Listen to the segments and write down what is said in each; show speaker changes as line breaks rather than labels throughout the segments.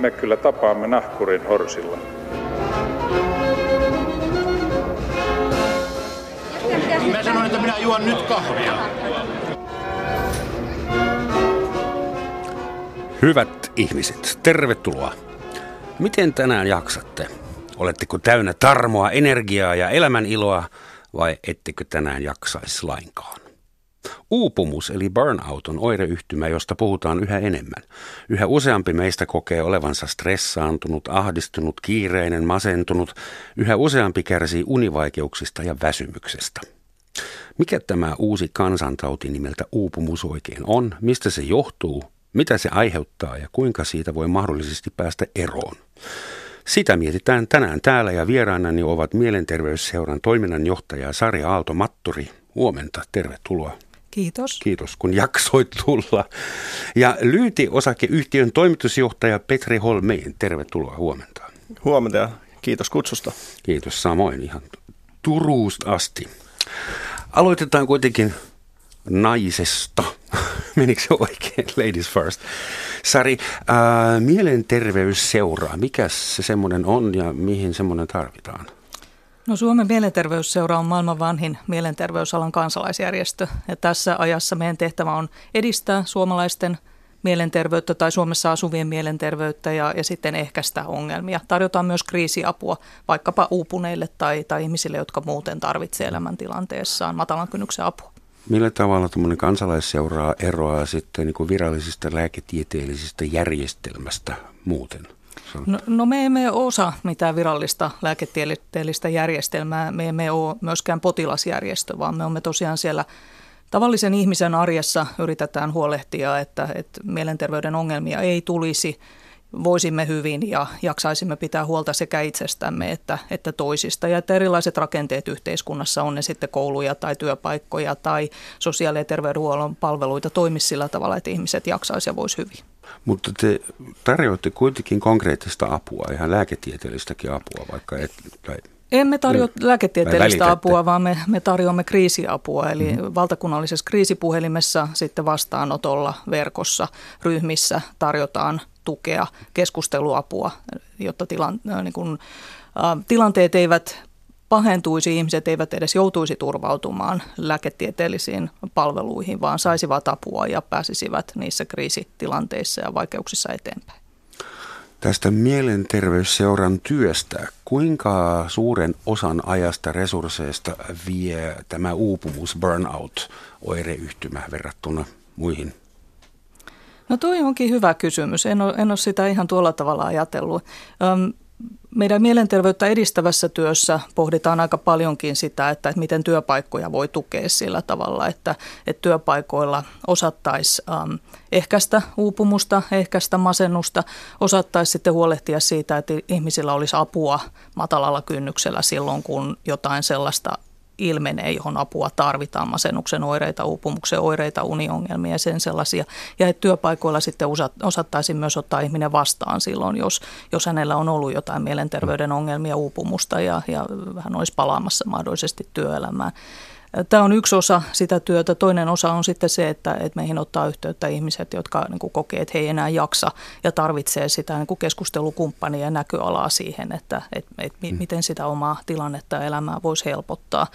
me kyllä tapaamme nahkurin horsilla.
Mä sanoin, että minä juon nyt kahvia.
Hyvät ihmiset, tervetuloa. Miten tänään jaksatte? Oletteko täynnä tarmoa, energiaa ja elämän iloa vai ettekö tänään jaksaisi lainkaan? Uupumus eli burnout on oireyhtymä, josta puhutaan yhä enemmän. Yhä useampi meistä kokee olevansa stressaantunut, ahdistunut, kiireinen, masentunut. Yhä useampi kärsii univaikeuksista ja väsymyksestä. Mikä tämä uusi kansantauti nimeltä uupumus oikein on? Mistä se johtuu? Mitä se aiheuttaa ja kuinka siitä voi mahdollisesti päästä eroon? Sitä mietitään tänään täällä ja vieraanani ovat Mielenterveysseuran toiminnanjohtaja Sari Aalto-Matturi. Huomenta, tervetuloa.
Kiitos.
Kiitos, kun jaksoit tulla. Ja Lyyti-osakeyhtiön toimitusjohtaja Petri Holmein, tervetuloa huomenta.
Huomenta ja kiitos kutsusta.
Kiitos samoin ihan Turusta asti. Aloitetaan kuitenkin naisesta. Menikö se oikein? Ladies first. Sari, ää, mielenterveysseura, mikä se semmoinen on ja mihin semmoinen tarvitaan?
No Suomen mielenterveysseura on maailman vanhin mielenterveysalan kansalaisjärjestö ja tässä ajassa meidän tehtävä on edistää suomalaisten mielenterveyttä tai Suomessa asuvien mielenterveyttä ja, ja sitten ehkäistä ongelmia. Tarjotaan myös kriisiapua vaikkapa uupuneille tai, tai ihmisille, jotka muuten tarvitsevat elämäntilanteessaan matalan kynnyksen apua.
Millä tavalla tuommoinen kansalaisseura eroaa sitten niin virallisista lääketieteellisistä järjestelmästä muuten?
No, no me emme osa mitään virallista lääketieteellistä järjestelmää, me emme ole myöskään potilasjärjestö, vaan me olemme tosiaan siellä tavallisen ihmisen arjessa. Yritetään huolehtia, että, että mielenterveyden ongelmia ei tulisi, voisimme hyvin ja jaksaisimme pitää huolta sekä itsestämme että, että toisista. Ja että erilaiset rakenteet yhteiskunnassa, on ne sitten kouluja tai työpaikkoja tai sosiaali- ja terveydenhuollon palveluita, toimisi sillä tavalla, että ihmiset jaksaisivat ja voisi hyvin.
Mutta te tarjoatte kuitenkin konkreettista apua, ihan lääketieteellistäkin apua, vaikka et, tai
emme tarjoa lääketieteellistä apua, vaan me, me tarjoamme kriisiapua, eli mm-hmm. valtakunnallisessa kriisipuhelimessa sitten vastaanotolla, verkossa, ryhmissä tarjotaan tukea, keskusteluapua, jotta tilan, niin kun, ä, tilanteet eivät pahentuisi, ihmiset eivät edes joutuisi turvautumaan lääketieteellisiin palveluihin, vaan saisivat apua ja pääsisivät niissä kriisitilanteissa ja vaikeuksissa eteenpäin.
Tästä mielenterveysseuran työstä, kuinka suuren osan ajasta resursseista vie tämä uupumus, burnout, oireyhtymä verrattuna muihin?
No toi onkin hyvä kysymys. En ole, en ole sitä ihan tuolla tavalla ajatellut. Öm, meidän mielenterveyttä edistävässä työssä pohditaan aika paljonkin sitä, että, että miten työpaikkoja voi tukea sillä tavalla, että, että työpaikoilla osattaisi ähm, ehkäistä uupumusta, ehkäistä masennusta, osattaisi sitten huolehtia siitä, että ihmisillä olisi apua matalalla kynnyksellä silloin, kun jotain sellaista ilmenee, johon apua tarvitaan, masennuksen oireita, uupumuksen oireita, uniongelmia ja sen sellaisia. Ja että työpaikoilla sitten osattaisiin myös ottaa ihminen vastaan silloin, jos, jos hänellä on ollut jotain mielenterveyden ongelmia, uupumusta ja, ja hän olisi palaamassa mahdollisesti työelämään. Tämä on yksi osa sitä työtä. Toinen osa on sitten se, että, että meihin ottaa yhteyttä ihmiset, jotka niin kuin kokee, että he ei enää jaksa ja tarvitsee sitä niin kuin keskustelukumppania ja näköalaa siihen, että, että, että mm. miten sitä omaa tilannetta ja elämää voisi helpottaa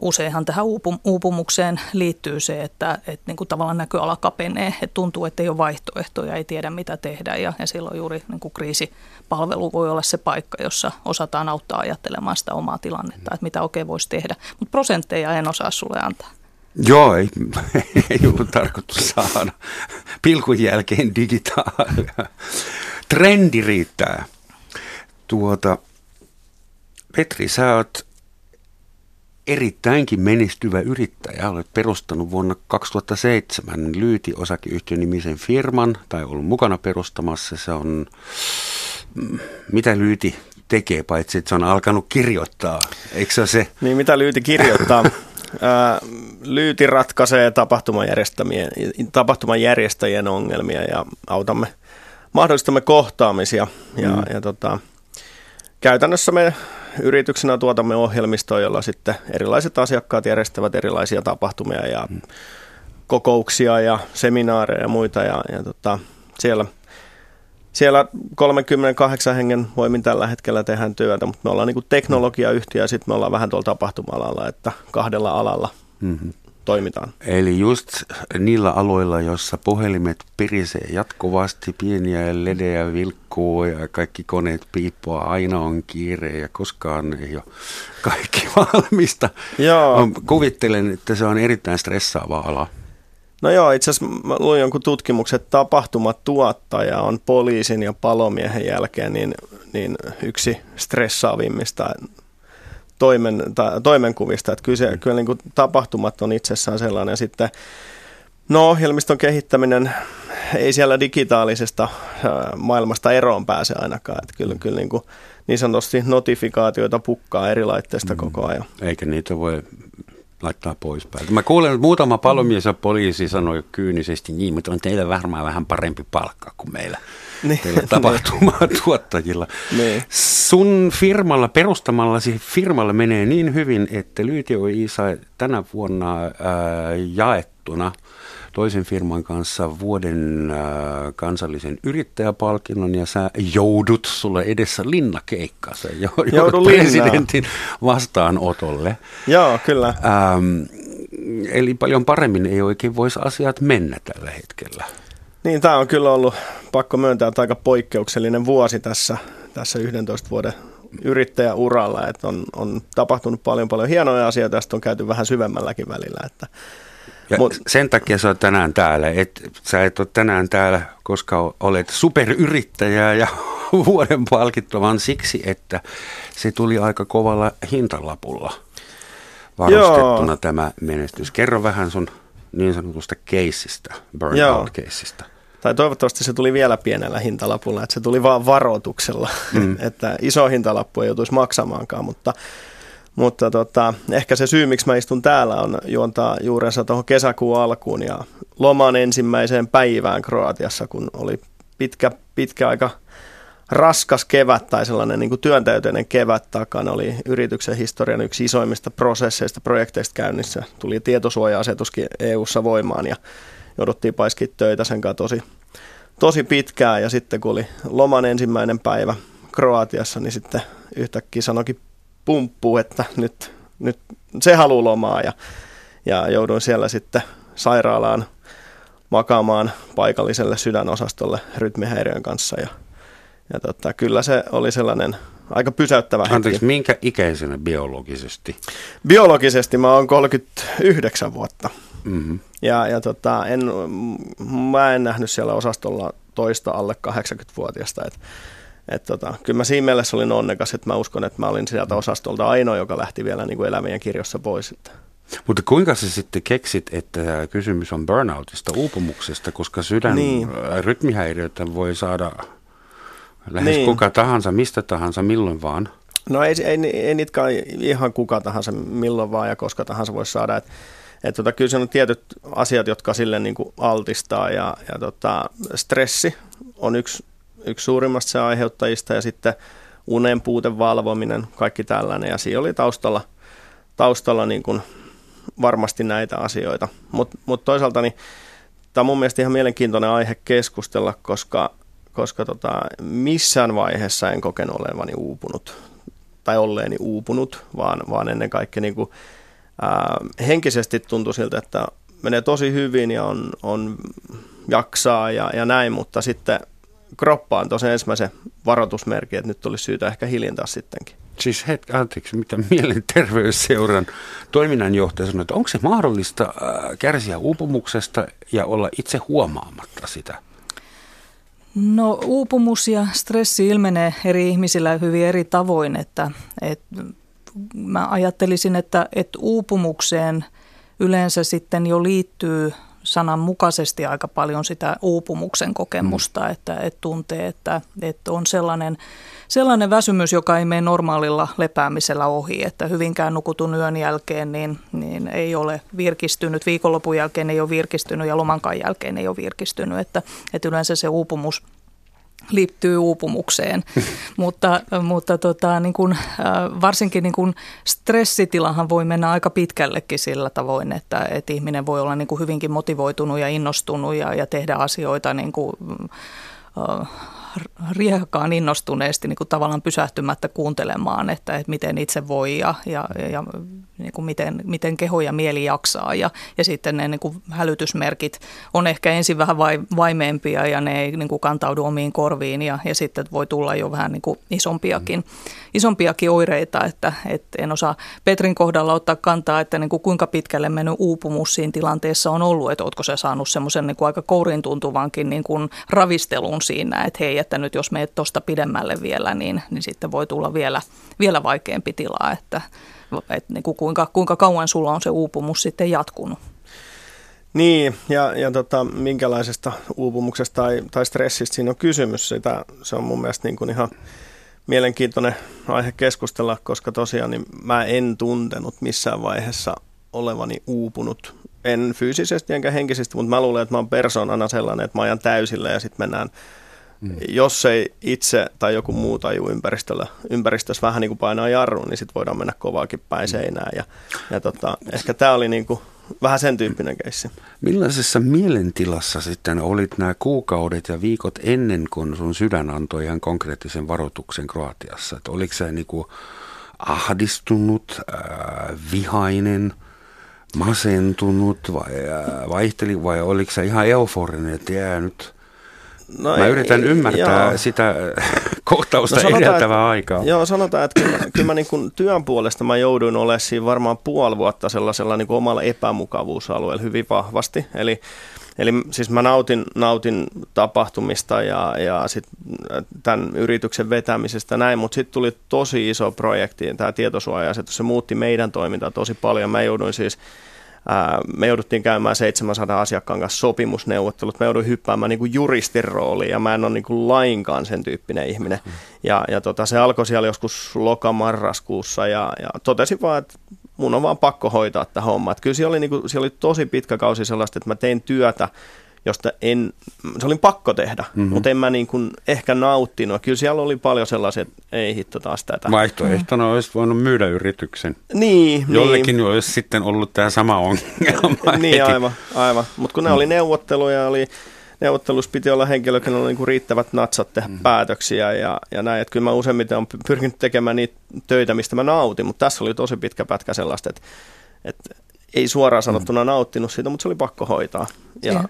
useinhan tähän uupumukseen liittyy se, että, että niin kuin tavallaan näköala kapenee, että tuntuu, että ei ole vaihtoehtoja, ei tiedä mitä tehdä ja, ja silloin juuri niin kuin kriisipalvelu voi olla se paikka, jossa osataan auttaa ajattelemaan sitä omaa tilannetta, että mitä oikein voisi tehdä. Mutta prosentteja en osaa sulle antaa.
Joo, ei, ei ollut tarkoitus saada. Pilkun jälkeen digitaalia. Trendi riittää. Tuota, Petri, sä oot erittäinkin menestyvä yrittäjä. Olet perustanut vuonna 2007 Lyyti osakeyhtiön nimisen firman, tai ollut mukana perustamassa. Se on, mm, mitä Lyyti tekee, paitsi että se on alkanut kirjoittaa, eikö se se?
Niin, mitä Lyyti kirjoittaa? Lyyti ratkaisee tapahtuman järjestäjien ongelmia ja autamme, mahdollistamme kohtaamisia. Ja, mm. ja tota, käytännössä me yrityksenä tuotamme ohjelmistoa, jolla sitten erilaiset asiakkaat järjestävät erilaisia tapahtumia ja mm. kokouksia ja seminaareja ja muita. Ja, ja tota, siellä siellä 38 hengen voimin tällä hetkellä tehdään työtä, mutta me ollaan niin teknologiayhtiö ja sitten me ollaan vähän tuolla tapahtuma-alalla, että kahdella alalla mm-hmm. Toimitaan.
Eli just niillä aloilla, joissa puhelimet pirisee jatkuvasti, pieniä ledejä vilkkuu ja kaikki koneet piippua, aina on kiire ja koskaan ei ole kaikki valmista. Joo. Kuvittelen, että se on erittäin stressaava ala.
No joo, itse asiassa mä luin jonkun tutkimuksen, että tapahtumatuottaja on poliisin ja palomiehen jälkeen niin, niin yksi stressaavimmista toimen, ta, toimenkuvista. Että kyllä, se, kyllä niin kuin tapahtumat on itsessään sellainen. Ja sitten no ohjelmiston kehittäminen ei siellä digitaalisesta maailmasta eroon pääse ainakaan. Että kyllä, kyllä niin, kuin niin sanotusti notifikaatioita pukkaa eri laitteista mm. koko ajan.
Eikä niitä voi laittaa pois päältä. Mä kuulen, että muutama palomies ja poliisi sanoi kyynisesti niin, mutta on teillä varmaan vähän parempi palkka kuin meillä. Niin, teillä tapahtumaa niin. tuottajilla. Niin. Sun firmalla, perustamallasi firmalla menee niin hyvin, että Lyytio sai tänä vuonna ää, jaettuna – toisen firman kanssa vuoden äh, kansallisen yrittäjäpalkinnon ja sä joudut sulle edessä linnakeikka. Sä joudut presidentin vastaanotolle.
Joo, kyllä. Ähm,
eli paljon paremmin ei oikein voisi asiat mennä tällä hetkellä.
Niin, tämä on kyllä ollut, pakko myöntää, että aika poikkeuksellinen vuosi tässä, tässä 11 vuoden yrittäjäuralla, että on, on tapahtunut paljon paljon hienoja asioita, tästä on käyty vähän syvemmälläkin välillä, että
ja Mut, sen takia sä oot tänään täällä. Et, sä et ole tänään täällä, koska olet superyrittäjä ja vuoden palkittu, vaan siksi, että se tuli aika kovalla hintalapulla varustettuna Joo. tämä menestys. Kerro vähän sun niin sanotusta keissistä, burnout-keissistä.
Tai toivottavasti se tuli vielä pienellä hintalapulla, että se tuli vaan varoituksella, mm. että iso hintalappu ei joutuisi maksamaankaan, mutta mutta tota, ehkä se syy, miksi mä istun täällä, on juontaa juurensa tuohon kesäkuun alkuun ja loman ensimmäiseen päivään Kroatiassa, kun oli pitkä, pitkä aika raskas kevät tai sellainen niin kuin työntäyteinen kevät takana oli yrityksen historian yksi isoimmista prosesseista, projekteista käynnissä. Tuli tietosuoja-asetuskin EU-ssa voimaan ja jouduttiin paiskit töitä sen kanssa tosi, tosi pitkään ja sitten kun oli loman ensimmäinen päivä Kroatiassa, niin sitten yhtäkkiä sanoikin pumppuu, että nyt, nyt se haluaa lomaa ja, ja jouduin siellä sitten sairaalaan makaamaan paikalliselle sydänosastolle rytmihäiriön kanssa ja, ja tota, kyllä se oli sellainen aika pysäyttävä
Anteeksi, hetki. minkä ikäisenä biologisesti?
Biologisesti mä oon 39 vuotta. Mm-hmm. Ja, ja tota, en, mä en nähnyt siellä osastolla toista alle 80-vuotiaista. Että et tota, kyllä mä siinä mielessä olin onnekas, että mä uskon, että mä olin sieltä osastolta ainoa, joka lähti vielä niin kuin elämien kirjossa pois. Että.
Mutta kuinka sä sitten keksit, että kysymys on burnoutista, uupumuksesta, koska sydän niin. rytmihäiriötä voi saada lähes niin. kuka tahansa, mistä tahansa, milloin vaan?
No ei, ei, ei niitä ihan kuka tahansa, milloin vaan ja koska tahansa voi saada. Et, et tota, kyllä se on tietyt asiat, jotka sille niin kuin altistaa ja, ja tota, stressi on yksi yksi suurimmasta se aiheuttajista ja sitten unen puute valvominen, kaikki tällainen. Ja siinä oli taustalla, taustalla niin kuin varmasti näitä asioita. Mutta mut toisaalta niin, tämä on mun mielestä ihan mielenkiintoinen aihe keskustella, koska, koska tota, missään vaiheessa en kokenut olevani uupunut tai olleeni uupunut, vaan, vaan ennen kaikkea niin kuin, ää, henkisesti tuntui siltä, että menee tosi hyvin ja on, on jaksaa ja, ja näin, mutta sitten kroppa on tosiaan ensimmäisen varoitusmerkin, että nyt olisi syytä ehkä hiljentää sittenkin.
Siis hetki, anteeksi, mitä mielenterveysseuran toiminnanjohtaja sanoi, että onko se mahdollista kärsiä uupumuksesta ja olla itse huomaamatta sitä?
No uupumus ja stressi ilmenee eri ihmisillä hyvin eri tavoin, että, että mä ajattelisin, että, että uupumukseen yleensä sitten jo liittyy sananmukaisesti aika paljon sitä uupumuksen kokemusta, mm. että, että tuntee, että, että on sellainen, sellainen väsymys, joka ei mene normaalilla lepäämisellä ohi, että hyvinkään nukutun yön jälkeen niin, niin ei ole virkistynyt, viikonlopun jälkeen ei ole virkistynyt ja lomankaan jälkeen ei ole virkistynyt, että, että yleensä se uupumus – liittyy uupumukseen, mutta, mutta tota, niin kun, äh, varsinkin niin kun stressitilahan voi mennä aika pitkällekin sillä tavoin, että, että ihminen voi olla niin kuin hyvinkin motivoitunut ja innostunut ja, ja tehdä asioita niin kuin, äh, riehakkaan innostuneesti niin kuin tavallaan pysähtymättä kuuntelemaan, että, että miten itse voi ja, ja, ja niin kuin miten, miten keho ja mieli jaksaa. Ja, ja sitten ne niin kuin hälytysmerkit on ehkä ensin vähän vai, vaimeempia ja ne ei niin kuin kantaudu omiin korviin ja, ja sitten voi tulla jo vähän niin kuin isompiakin, mm. isompiakin oireita. Että, että en osaa Petrin kohdalla ottaa kantaa, että niin kuin kuinka pitkälle mennyt uupumus siinä tilanteessa on ollut, että oletko se saanut semmoisen niin aika kourin tuntuvankin niin kuin ravistelun siinä, että hei, että nyt jos meet tuosta pidemmälle vielä, niin, niin sitten voi tulla vielä, vielä vaikeampi tila, että, että niin kuin kuinka, kuinka kauan sulla on se uupumus sitten jatkunut.
Niin, ja, ja tota, minkälaisesta uupumuksesta tai, tai stressistä siinä on kysymys. Sitä, se on mun mielestä niin kuin ihan mielenkiintoinen aihe keskustella, koska tosiaan niin mä en tuntenut missään vaiheessa olevani uupunut. En fyysisesti enkä henkisesti, mutta mä luulen, että mä oon persoonana sellainen, että mä ajan täysillä ja sitten mennään Mm. Jos ei itse tai joku muu taju ympäristöllä, ympäristössä vähän niin kuin painaa jarruun, niin sitten voidaan mennä kovaakin päin mm. seinään. Ja, ja tota, ehkä tämä oli niin kuin vähän sen tyyppinen keissi.
Millaisessa mielentilassa sitten olit nämä kuukaudet ja viikot ennen kuin sun sydän antoi ihan konkreettisen varoituksen Kroatiassa? Että oliko se niin kuin ahdistunut, äh, vihainen, masentunut vai äh, vaihteli vai oliko se ihan euforinen, että jää nyt – No mä ei, yritän ymmärtää joo. sitä kohtausta no sanotaan, edeltävää aikaa.
Joo, sanotaan, että kyllä, kyllä mä niin kuin työn puolesta mä jouduin olemaan siinä varmaan puoli vuotta sellaisella niin kuin omalla epämukavuusalueella hyvin vahvasti. Eli, eli siis mä nautin, nautin tapahtumista ja, ja sit tämän yrityksen vetämisestä näin, mutta sitten tuli tosi iso projekti, tämä tietosuoja-asetus, se muutti meidän toimintaa tosi paljon. Mä jouduin siis me jouduttiin käymään 700 asiakkaan kanssa sopimusneuvottelut. Me jouduin hyppäämään niin kuin juristin rooliin ja mä en ole niin kuin lainkaan sen tyyppinen ihminen. Mm. Ja, ja tota, se alkoi siellä joskus lokamarraskuussa ja, ja totesin vaan, että mun on vaan pakko hoitaa tämä homma. Että kyllä siellä oli, niin kuin, siellä oli tosi pitkä kausi sellaista, että mä tein työtä josta en, se oli pakko tehdä, mm-hmm. mutta en mä niin kuin ehkä nauttinut. Kyllä siellä oli paljon sellaisia, että ei hitto taas tätä.
Vaihtoehtona mm. olisi voinut myydä yrityksen.
Niin.
Jollekin
niin.
olisi sitten ollut tämä sama ongelma.
niin, aivan, aivan. Mutta kun ne oli neuvotteluja, oli neuvottelussa piti olla henkilö, kenellä oli niinku riittävät natsat tehdä mm. päätöksiä ja, ja näin. Että kyllä mä useimmiten olen pyrkinyt tekemään niitä töitä, mistä mä nautin, mutta tässä oli tosi pitkä pätkä sellaista, että, että ei suoraan sanottuna nauttinut siitä, mutta se oli pakko hoitaa. Ja, ja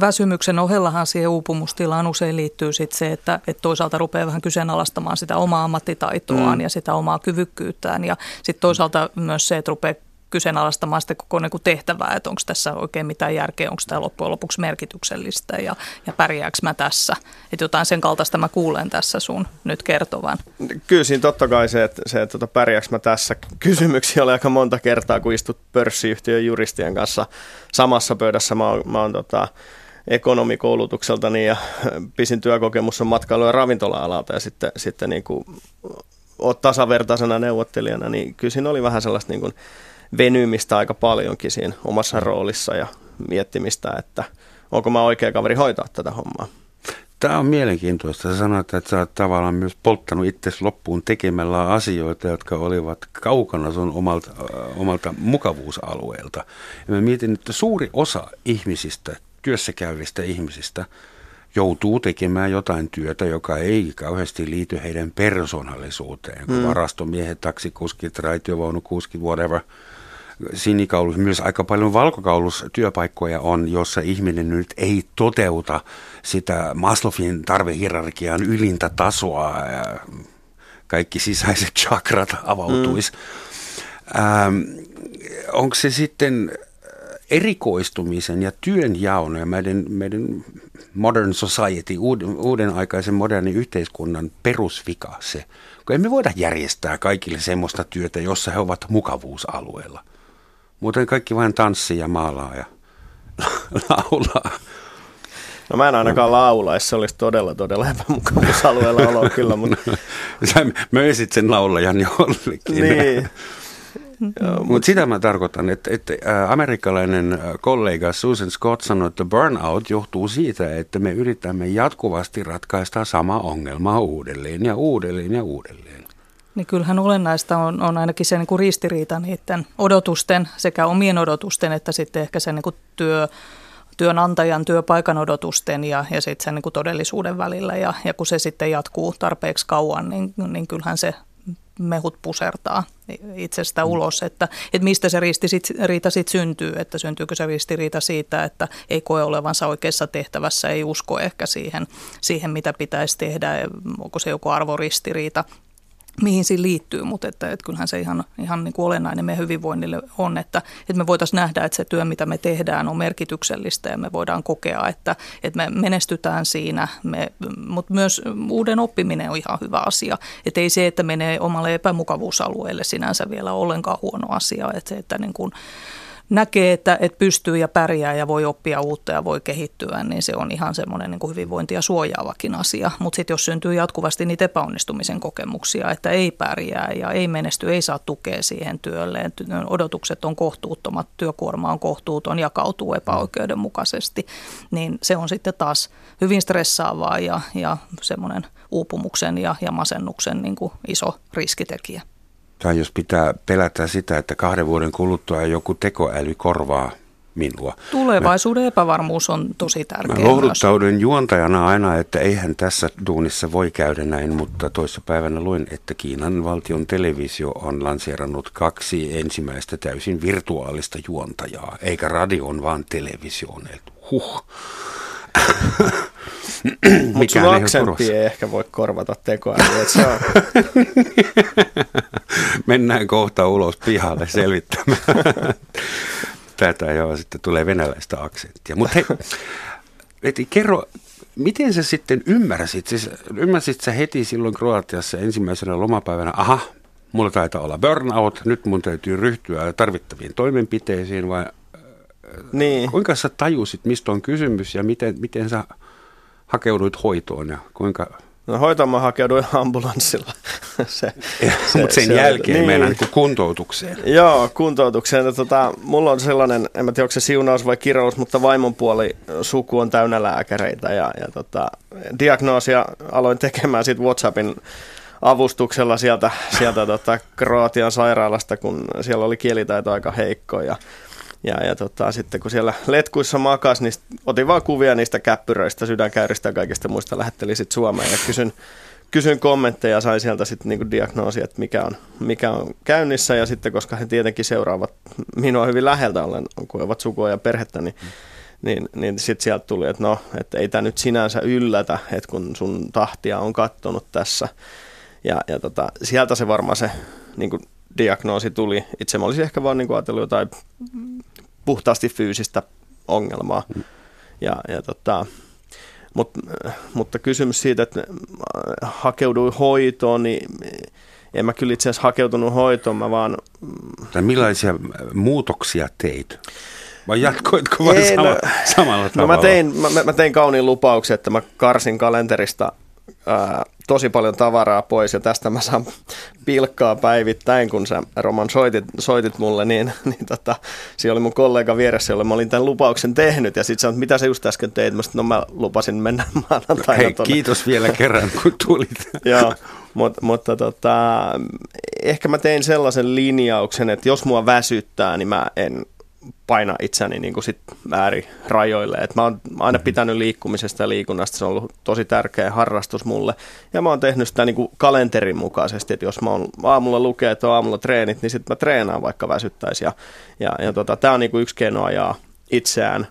väsymyksen ohellahan siihen uupumustilaan usein liittyy sit se, että, että toisaalta rupeaa vähän kyseenalaistamaan sitä omaa ammattitaitoaan mm. ja sitä omaa kyvykkyyttään ja sitten toisaalta myös se, että rupeaa kyseenalaistamaan sitä koko niin kuin tehtävää, että onko tässä oikein mitään järkeä, onko tämä loppujen lopuksi merkityksellistä ja, ja pärjääkö mä tässä. Että jotain sen kaltaista mä kuulen tässä sun nyt kertovan.
Kyllä siinä totta kai se, että, se, että tota, pärjääkö mä tässä. Kysymyksiä oli aika monta kertaa, kun istut pörssiyhtiön juristien kanssa samassa pöydässä. Mä oon, mä oon tota, ekonomikoulutukseltani ja pisin työkokemus on matkailu- ja ravintola-alalta ja sitten, sitten niin kuin, oot tasavertaisena neuvottelijana, niin kyllä siinä oli vähän sellaista niin kuin, venymistä aika paljonkin siinä omassa roolissa ja miettimistä, että onko mä oikea kaveri hoitaa tätä hommaa.
Tämä on mielenkiintoista. Sä sanoit, että sä oot tavallaan myös polttanut itse loppuun tekemällä asioita, jotka olivat kaukana sun omalta, äh, omalta mukavuusalueelta. Ja mä mietin, että suuri osa ihmisistä, työssä käyvistä ihmisistä, joutuu tekemään jotain työtä, joka ei kauheasti liity heidän persoonallisuuteen, kuin mm. varastomiehet, taksikuskit, raitiovaunukuskit, whatever – sinikaulus, myös aika paljon valkokaulustyöpaikkoja on, jossa ihminen nyt ei toteuta sitä Maslowin tarvehierarkian ylintä tasoa ja kaikki sisäiset chakrat avautuisi. Mm. Ähm, onko se sitten erikoistumisen ja työnjaon ja meidän, meidän modern society, uuden, uuden aikaisen modernin yhteiskunnan perusvika se, kun emme voida järjestää kaikille semmoista työtä, jossa he ovat mukavuusalueella. Muuten kaikki vain tanssii ja maalaa ja laulaa.
No mä en ainakaan laulaisi, se olisi todella, todella epämukavuusalueella olo kyllä. Mutta...
Sä möisit sen laulajan jollekin.
Niin.
Mutta sitä mä tarkoitan, että, että amerikkalainen kollega Susan Scott sanoi, että burnout johtuu siitä, että me yritämme jatkuvasti ratkaista sama ongelma uudelleen ja uudelleen ja uudelleen.
Niin kyllähän olennaista on, on ainakin se niin kuin ristiriita niiden odotusten, sekä omien odotusten että sitten ehkä sen niin kuin työ, työnantajan työpaikan odotusten ja, ja sitten sen niin kuin todellisuuden välillä. Ja, ja kun se sitten jatkuu tarpeeksi kauan, niin, niin kyllähän se mehut pusertaa itsestä mm. ulos, että, että mistä se ristiriita sitten syntyy, että syntyykö se ristiriita siitä, että ei koe olevansa oikeassa tehtävässä, ei usko ehkä siihen, siihen mitä pitäisi tehdä, onko se joku arvoristiriita mihin siinä liittyy, mutta että, että kyllähän se ihan, ihan niin kuin olennainen meidän hyvinvoinnille on, että, että me voitaisiin nähdä, että se työ, mitä me tehdään, on merkityksellistä ja me voidaan kokea, että, että me menestytään siinä, me, mutta myös uuden oppiminen on ihan hyvä asia. Että ei se, että menee omalle epämukavuusalueelle sinänsä vielä ollenkaan huono asia, että se, että niin kuin, näkee, että, että pystyy ja pärjää ja voi oppia uutta ja voi kehittyä, niin se on ihan semmoinen niin kuin hyvinvointia suojaavakin asia. Mutta sitten jos syntyy jatkuvasti niitä epäonnistumisen kokemuksia, että ei pärjää ja ei menesty, ei saa tukea siihen työlleen, odotukset on kohtuuttomat, työkuorma on kohtuuton, jakautuu epäoikeudenmukaisesti, niin se on sitten taas hyvin stressaavaa ja, ja semmoinen uupumuksen ja, ja masennuksen niin kuin iso riskitekijä.
Tai jos pitää pelätä sitä, että kahden vuoden kuluttua joku tekoäly korvaa minua.
Tulevaisuuden mä, epävarmuus on tosi tärkeä.
Mä lohduttaudun myös. juontajana aina, että eihän tässä duunissa voi käydä näin, mutta toissapäivänä luin, että Kiinan valtion televisio on lanseerannut kaksi ensimmäistä täysin virtuaalista juontajaa, eikä radion, vaan televisioon. Huh.
Mutta sun aksentti ei ehkä voi korvata tekoälyä. Se on...
Mennään kohta ulos pihalle selvittämään. Tätä joo, sitten tulee venäläistä aksenttia. Mutta hei, Veti, kerro, miten sä sitten ymmärsit? Siis, ymmärsit sä heti silloin Kroatiassa ensimmäisenä lomapäivänä, aha, mulla taitaa olla burnout, nyt mun täytyy ryhtyä tarvittaviin toimenpiteisiin vai niin. kuinka sä tajusit, mistä on kysymys ja miten, miten sä hakeuduit hoitoon ja kuinka...
No mä hakeuduin ambulanssilla.
se, se, Mutta sen se, jälkeen niin. mennään niin kuntoutukseen.
Joo, kuntoutukseen. Tota, mulla on sellainen, en mä tiedä onko se siunaus vai kirous, mutta vaimon puoli suku on täynnä lääkäreitä ja, ja tota, diagnoosia aloin tekemään sitten WhatsAppin avustuksella sieltä, sieltä tota Kroatian sairaalasta, kun siellä oli kielitaito aika heikko ja ja, ja tota, sitten kun siellä letkuissa makas, niin otin vaan kuvia niistä käppyröistä, sydänkäyristä ja kaikista muista, lähettelin sitten Suomeen ja kysyn, kysyn kommentteja ja sain sieltä sitten niinku diagnoosi, että mikä on, mikä on käynnissä ja sitten koska he tietenkin seuraavat minua hyvin läheltä ollen, kun ovat sukua ja perhettä, niin niin, niin sitten sieltä tuli, että no, että ei tämä nyt sinänsä yllätä, että kun sun tahtia on kattonut tässä. Ja, ja tota, sieltä se varmaan se niin kuin diagnoosi tuli. Itse mä olisin ehkä vaan niin kuin ajatellut jotain puhtaasti fyysistä ongelmaa. Mm. Ja, ja tota, mut, mutta kysymys siitä, että hakeuduin hoitoon, niin en mä kyllä itse asiassa hakeutunut hoitoon, mä vaan...
Tai millaisia muutoksia teit? Vai jatkoitko vain sama, no, samalla tavalla?
No mä, tein, mä, mä tein kauniin lupauksen, että mä karsin kalenterista ää, tosi paljon tavaraa pois ja tästä mä saan pilkkaa päivittäin, kun sä Roman soitit, soitit mulle, niin, niin tota, siellä oli mun kollega vieressä, jolle mä olin tämän lupauksen tehnyt ja sitten sanoit, mitä sä just äsken teit? Mä sit, no mä lupasin mennä maanantaina
Hei, tonne. kiitos vielä kerran, kun tulit.
Joo, mutta, mutta tota, ehkä mä tein sellaisen linjauksen, että jos mua väsyttää, niin mä en paina itseäni niin kuin sit äärirajoille. Et mä oon aina mhm. pitänyt liikkumisesta ja liikunnasta, se on ollut tosi tärkeä harrastus mulle. Ja mä oon tehnyt sitä niin kuin kalenterin mukaisesti, että jos mä oon aamulla lukee, että on aamulla treenit, niin sitten mä treenaan vaikka väsyttäisi. Ja, ja, ja tota, tämä on niin kuin yksi keino ajaa itseään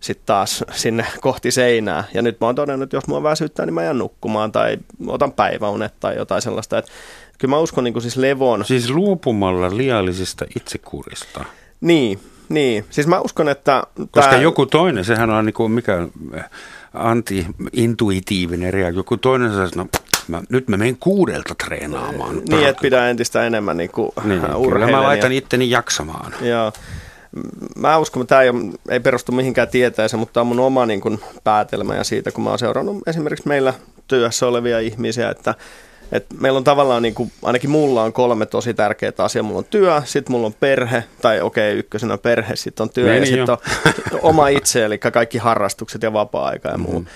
sitten taas sinne kohti seinää. Ja nyt mä oon todennut, että jos mua väsyttää, niin mä jään nukkumaan tai otan päiväunet tai jotain sellaista. Että kyllä mä uskon niin kuin siis levon.
Siis luopumalla liiallisesta itsekurista.
Niin, niin, siis mä uskon, että...
Koska tämä... joku toinen, sehän on niin kuin mikä anti-intuitiivinen reaktio. Joku toinen sanoo, no mä, nyt mä menen kuudelta treenaamaan.
Niin, että pitää entistä enemmän niin kuin niin,
Kyllä mä laitan ja... itteni jaksamaan.
Joo. Mä uskon, että tämä ei, ei perustu mihinkään tieteeseen, mutta tämä on mun oma niin kuin, päätelmä ja siitä, kun mä oon seurannut esimerkiksi meillä työssä olevia ihmisiä, että et meillä on tavallaan, niin kuin, ainakin mulla on kolme tosi tärkeää asiaa. Mulla on työ, sitten mulla on perhe, tai okei, okay, ykkösenä perhe, sitten on työ Meni ja sitten on oma itse, eli kaikki harrastukset ja vapaa-aika ja muu. Mm.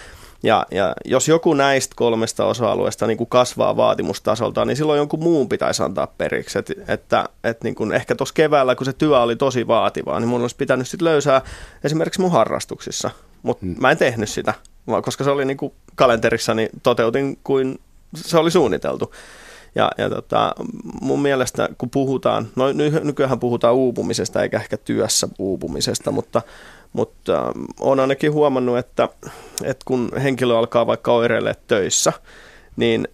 Ja, ja jos joku näistä kolmesta osa-alueesta niin kuin kasvaa vaatimustasolta, niin silloin jonkun muun pitäisi antaa periksi. Et, että että niin kuin ehkä tuossa keväällä, kun se työ oli tosi vaativaa, niin mun olisi pitänyt sitten löysää esimerkiksi mun harrastuksissa. Mutta hmm. mä en tehnyt sitä, koska se oli niin kuin kalenterissa, niin toteutin kuin se oli suunniteltu. Ja, ja tota, mun mielestä kun puhutaan, no nykyään puhutaan uupumisesta eikä ehkä työssä uupumisesta, mutta, mutta ähm, olen ainakin huomannut, että, että kun henkilö alkaa vaikka oireille töissä, niin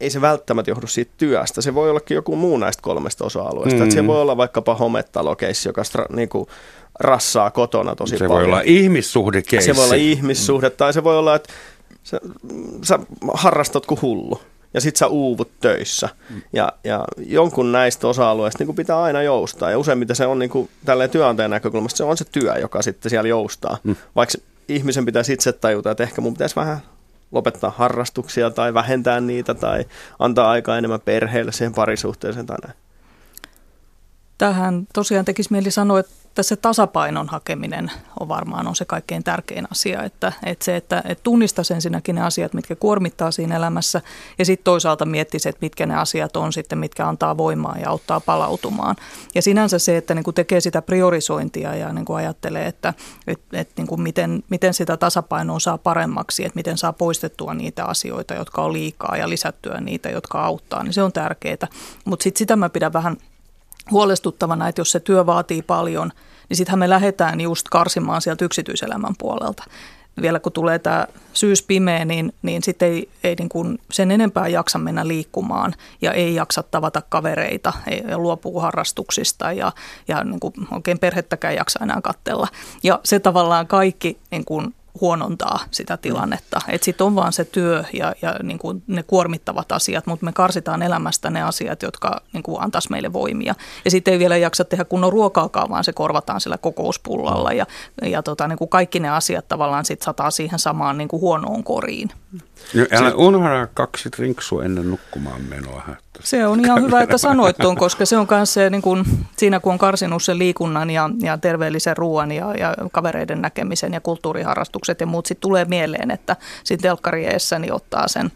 ei se välttämättä johdu siitä työstä. Se voi ollakin joku muu näistä kolmesta osa-alueesta. Mm. se voi olla vaikkapa hometalokeissi, joka stra, niin kuin, rassaa kotona tosi
se
paljon.
Se voi olla ihmissuhdekeissi.
Se voi olla ihmissuhde, tai se voi olla, että sä, sä harrastat kuin hullu ja sit sä uuvut töissä. Mm. Ja, ja jonkun näistä osa-alueista niin pitää aina joustaa. Ja useimmiten se on niin kuin, tälleen työnantajan näkökulmasta, se on se työ, joka sitten siellä joustaa. Mm. Vaikka ihmisen pitäisi itse tajuta, että ehkä mun pitäisi vähän lopettaa harrastuksia tai vähentää niitä tai antaa aikaa enemmän perheelle siihen parisuhteeseen tai näin.
Tähän tosiaan tekisi mieli sanoa, että että se tasapainon hakeminen on varmaan on se kaikkein tärkein asia, että, että se, että, että tunnistaisi ensinnäkin ne asiat, mitkä kuormittaa siinä elämässä ja sitten toisaalta miettisi, että mitkä ne asiat on sitten, mitkä antaa voimaa ja auttaa palautumaan. Ja sinänsä se, että niin kuin tekee sitä priorisointia ja niin kuin ajattelee, että, että, että niin kuin miten, miten sitä tasapainoa saa paremmaksi, että miten saa poistettua niitä asioita, jotka on liikaa ja lisättyä niitä, jotka auttaa, niin se on tärkeää. Mutta sitten sitä mä pidän vähän huolestuttavana, että jos se työ vaatii paljon, niin sittenhän me lähdetään just karsimaan sieltä yksityiselämän puolelta. Vielä kun tulee tämä syys pimeä, niin, niin sitten ei, ei niin kuin sen enempää jaksa mennä liikkumaan ja ei jaksa tavata kavereita, ei, luopuu harrastuksista ja, ja niin kuin oikein perhettäkään jaksa enää kattella. Ja se tavallaan kaikki niin kuin huonontaa sitä tilannetta. Että sitten on vaan se työ ja, ja niin kuin ne kuormittavat asiat, mutta me karsitaan elämästä ne asiat, jotka niin kuin antaisi meille voimia. Ja sitten ei vielä jaksa tehdä kunnon ruokaakaan, vaan se korvataan sillä kokouspullalla ja, ja tota, niin kuin kaikki ne asiat tavallaan sitten sataa siihen samaan niin kuin huonoon koriin.
No, älä unohda kaksi rinksua ennen nukkumaan menoa.
Se on ihan hyvä, että sanoit tuon, koska se on myös se, niin kun, siinä kun on karsinut sen liikunnan ja, ja terveellisen ruoan ja, ja kavereiden näkemisen ja kulttuuriharrastukset ja muut, sitten tulee mieleen, että sitten telkkarieessä niin ottaa sen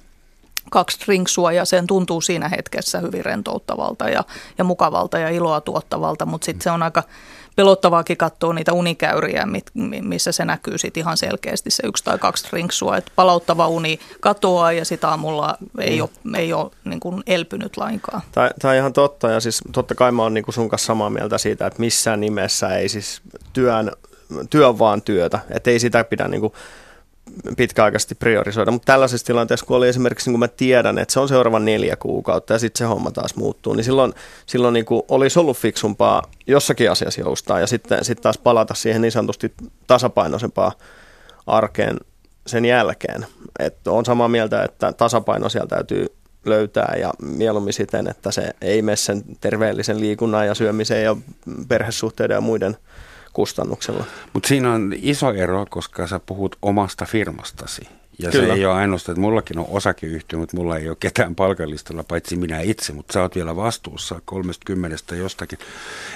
kaksi rinksua ja sen tuntuu siinä hetkessä hyvin rentouttavalta ja, ja mukavalta ja iloa tuottavalta, mutta sitten se on aika pelottavaakin katsoa niitä unikäyriä, missä se näkyy sitten ihan selkeästi se yksi tai kaksi rinksua, että palauttava uni katoaa ja sitä aamulla ei mm. ole, ei ole niin kuin elpynyt lainkaan.
Tämä on ihan totta ja siis totta kai mä oon niin sun kanssa samaa mieltä siitä, että missään nimessä ei siis työn, työn vaan työtä, että ei sitä pidä niin kuin pitkäaikaisesti priorisoida, mutta tällaisessa tilanteessa, kun oli esimerkiksi, niin kun mä tiedän, että se on seuraavan neljä kuukautta ja sitten se homma taas muuttuu, niin silloin, silloin niin olisi ollut fiksumpaa jossakin asiassa joustaa ja sitten, sitten taas palata siihen niin sanotusti tasapainoisempaa arkeen sen jälkeen. Et on samaa mieltä, että tasapaino siellä täytyy löytää ja mieluummin siten, että se ei mene sen terveellisen liikunnan ja syömisen ja perhesuhteiden ja muiden – kustannuksella.
Mutta siinä on iso ero, koska sä puhut omasta firmastasi. Ja Kyllä. se ei ole ainoastaan, että mullakin on osakeyhtiö, mutta mulla ei ole ketään palkallistalla, paitsi minä itse, mutta sä oot vielä vastuussa 30 jostakin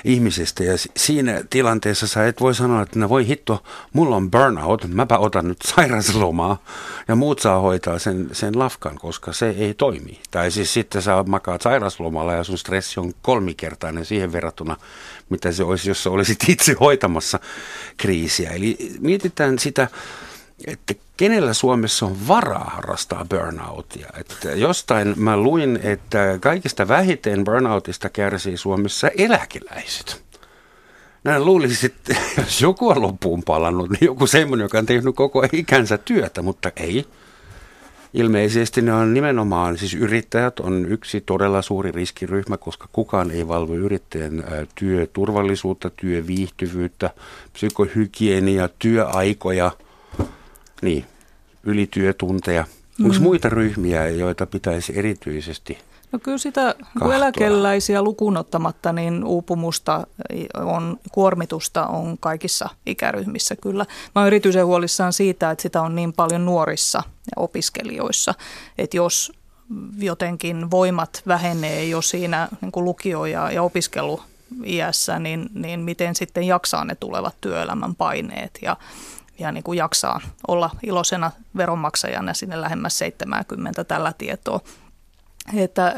ihmisestä. Ja siinä tilanteessa sä et voi sanoa, että no voi hitto, mulla on burnout, mäpä otan nyt sairaslomaa ja muut saa hoitaa sen, sen lafkan, koska se ei toimi. Tai siis sitten sä makaat sairaslomalla ja sun stressi on kolmikertainen siihen verrattuna, mitä se olisi, jos sä olisit itse hoitamassa kriisiä. Eli mietitään sitä, että kenellä Suomessa on varaa harrastaa burnoutia. Että jostain mä luin, että kaikista vähiten burnoutista kärsii Suomessa eläkeläiset. Näin luulisin, että jos joku on loppuun palannut, niin joku semmoinen, joka on tehnyt koko ikänsä työtä, mutta ei. Ilmeisesti ne on nimenomaan, siis yrittäjät on yksi todella suuri riskiryhmä, koska kukaan ei valvo yrittäjän työturvallisuutta, työviihtyvyyttä, psykohygienia, työaikoja, niin, ylityötunteja. Onko mm. muita ryhmiä, joita pitäisi erityisesti
No kyllä sitä kun eläkeläisiä lukuun ottamatta, niin uupumusta on, kuormitusta on kaikissa ikäryhmissä kyllä. Mä oon erityisen huolissaan siitä, että sitä on niin paljon nuorissa ja opiskelijoissa, että jos jotenkin voimat vähenee jo siinä niin kuin lukio- ja, ja opiskelu iässä, niin, niin miten sitten jaksaa ne tulevat työelämän paineet. Ja, ja niin kuin jaksaa olla iloisena veronmaksajana sinne lähemmäs 70 tällä tietoa. Että,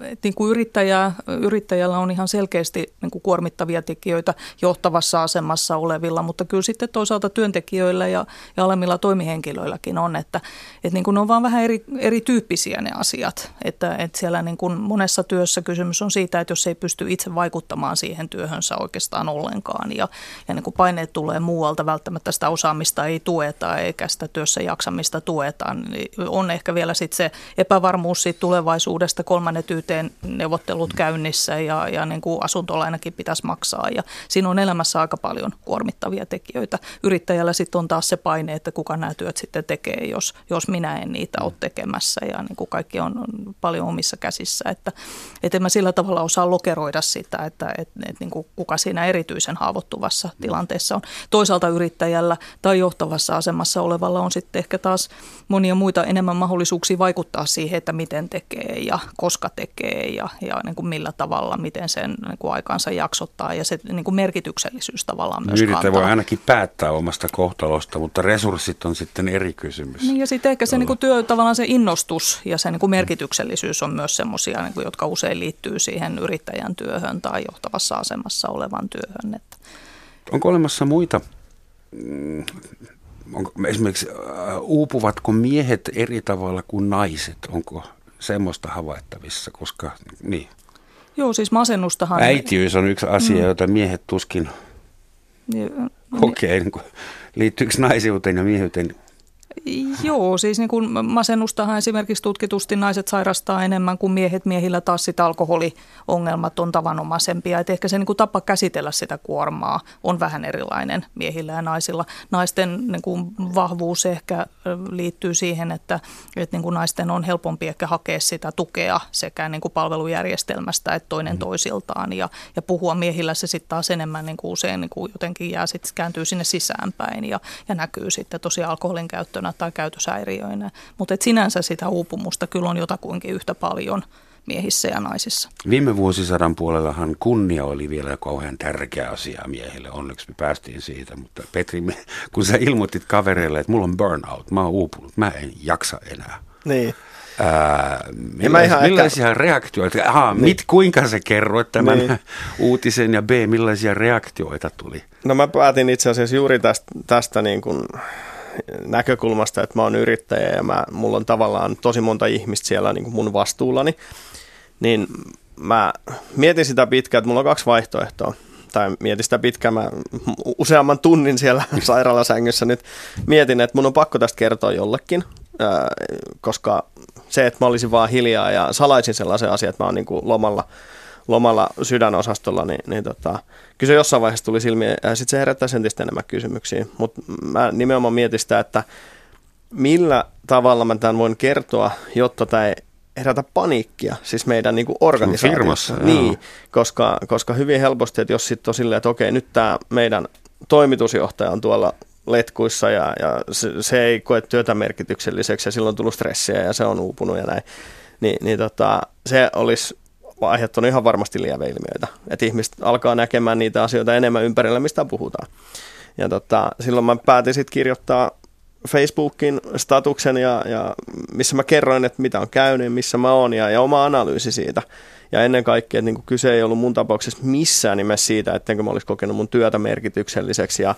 että niin kuin yrittäjä, yrittäjällä on ihan selkeästi niin kuin kuormittavia tekijöitä johtavassa asemassa olevilla, mutta kyllä sitten toisaalta työntekijöillä ja, ja alemmilla toimihenkilöilläkin on, että, että niin kuin ne on vaan vähän eri, erityyppisiä ne asiat. Että, että siellä niin kuin monessa työssä kysymys on siitä, että jos ei pysty itse vaikuttamaan siihen työhönsä oikeastaan ollenkaan ja, ja niin kuin paineet tulee muualta, välttämättä sitä osaamista ei tueta eikä sitä työssä jaksamista tueta, niin on ehkä vielä sitten se epävarmuus siitä tulee tulevaisuudesta kolmannet YT-neuvottelut käynnissä ja, ja niin kuin asuntolainakin pitäisi maksaa. Ja siinä on elämässä aika paljon kuormittavia tekijöitä. Yrittäjällä sitten on taas se paine, että kuka nämä työt sitten tekee, jos, jos minä en niitä ole tekemässä. Ja niin kuin kaikki on, on paljon omissa käsissä. Että, että en mä sillä tavalla osaa lokeroida sitä, että, että, että niin kuin kuka siinä erityisen haavoittuvassa tilanteessa on. Toisaalta yrittäjällä tai johtavassa asemassa olevalla on sitten ehkä taas monia muita enemmän mahdollisuuksia vaikuttaa siihen, että miten tekee tekee ja koska tekee ja, ja niin kuin millä tavalla, miten sen niin kuin aikansa jaksottaa ja se niin kuin merkityksellisyys tavallaan myös
Yrittäjä voi ainakin päättää omasta kohtalosta, mutta resurssit on sitten eri kysymys.
Niin ja sitten ehkä se niin kuin työ, tavallaan se innostus ja se niin kuin merkityksellisyys on myös semmoisia, niin kuin, jotka usein liittyy siihen yrittäjän työhön tai johtavassa asemassa olevan työhön. Että.
Onko olemassa muita mm, onko, esimerkiksi uh, uupuvatko miehet eri tavalla kuin naiset? Onko semmoista havaittavissa, koska niin.
Joo, siis masennustahan...
Äitiys on yksi asia, mm. jota miehet tuskin niin, kokee. Niin, liittyykö naisiuteen ja miehyyteen
Joo, siis niin kuin masennustahan esimerkiksi tutkitusti naiset sairastaa enemmän kuin miehet. Miehillä taas sitä alkoholiongelmat on tavanomaisempia. Et ehkä se niin kuin tapa käsitellä sitä kuormaa on vähän erilainen miehillä ja naisilla. Naisten niin kuin vahvuus ehkä liittyy siihen, että, että niin kuin naisten on helpompi ehkä hakea sitä tukea sekä niin kuin palvelujärjestelmästä että toinen mm. toisiltaan. Ja, ja puhua miehillä se sitten taas enemmän niin kuin usein niin kuin jotenkin jää sit, kääntyy sinne sisäänpäin ja, ja näkyy sitten tosiaan alkoholin käyttönä tai käytöshäiriöinä. Mutta sinänsä sitä uupumusta kyllä on jotakuinkin yhtä paljon miehissä ja naisissa.
Viime vuosisadan puolellahan kunnia oli vielä kauhean tärkeä asia miehille. Onneksi me päästiin siitä, mutta Petri, kun sä ilmoitit kavereille, että mulla on burnout, mä oon uupunut, mä en jaksa enää.
Niin.
Ää, millais, millaisia ehkä... reaktioita, aha, niin. mit, kuinka se kerroit tämän niin. uutisen ja B, millaisia reaktioita tuli?
No mä päätin itse asiassa juuri tästä, tästä niin kuin näkökulmasta, että mä oon yrittäjä ja mä, mulla on tavallaan tosi monta ihmistä siellä niin kuin mun vastuullani, niin mä mietin sitä pitkään, että mulla on kaksi vaihtoehtoa. Tai mietin sitä pitkään, mä useamman tunnin siellä sairaalasängyssä nyt mietin, että mun on pakko tästä kertoa jollekin, koska se, että mä olisin vaan hiljaa ja salaisin sellaisen asian, että mä oon niin kuin lomalla – lomalla sydänosastolla, niin, niin tota, kyllä se jossain vaiheessa tuli silmiin, ja sitten se herättää entistä enemmän kysymyksiä. Mutta mä nimenomaan mietin sitä, että millä tavalla mä tämän voin kertoa, jotta tämä ei herätä paniikkia, siis meidän niin organisaatiossa. Niin, koska, koska hyvin helposti, että jos sitten on silleen, että okei, nyt tämä meidän toimitusjohtaja on tuolla letkuissa ja, ja se, se ei koe työtä merkitykselliseksi ja silloin on tullut stressiä ja se on uupunut ja näin, niin, niin tota, se olisi aiheuttanut ihan varmasti lieveilmiöitä. Että ihmiset alkaa näkemään niitä asioita enemmän ympärillä, mistä puhutaan. Ja tota, silloin mä päätin sitten kirjoittaa Facebookin statuksen, ja, ja missä mä kerroin, että mitä on käynyt, missä mä oon ja, ja oma analyysi siitä. Ja ennen kaikkea, että niin kyse ei ollut mun tapauksessa missään nimessä siitä, ettenkö mä olisi kokenut mun työtä merkitykselliseksi ja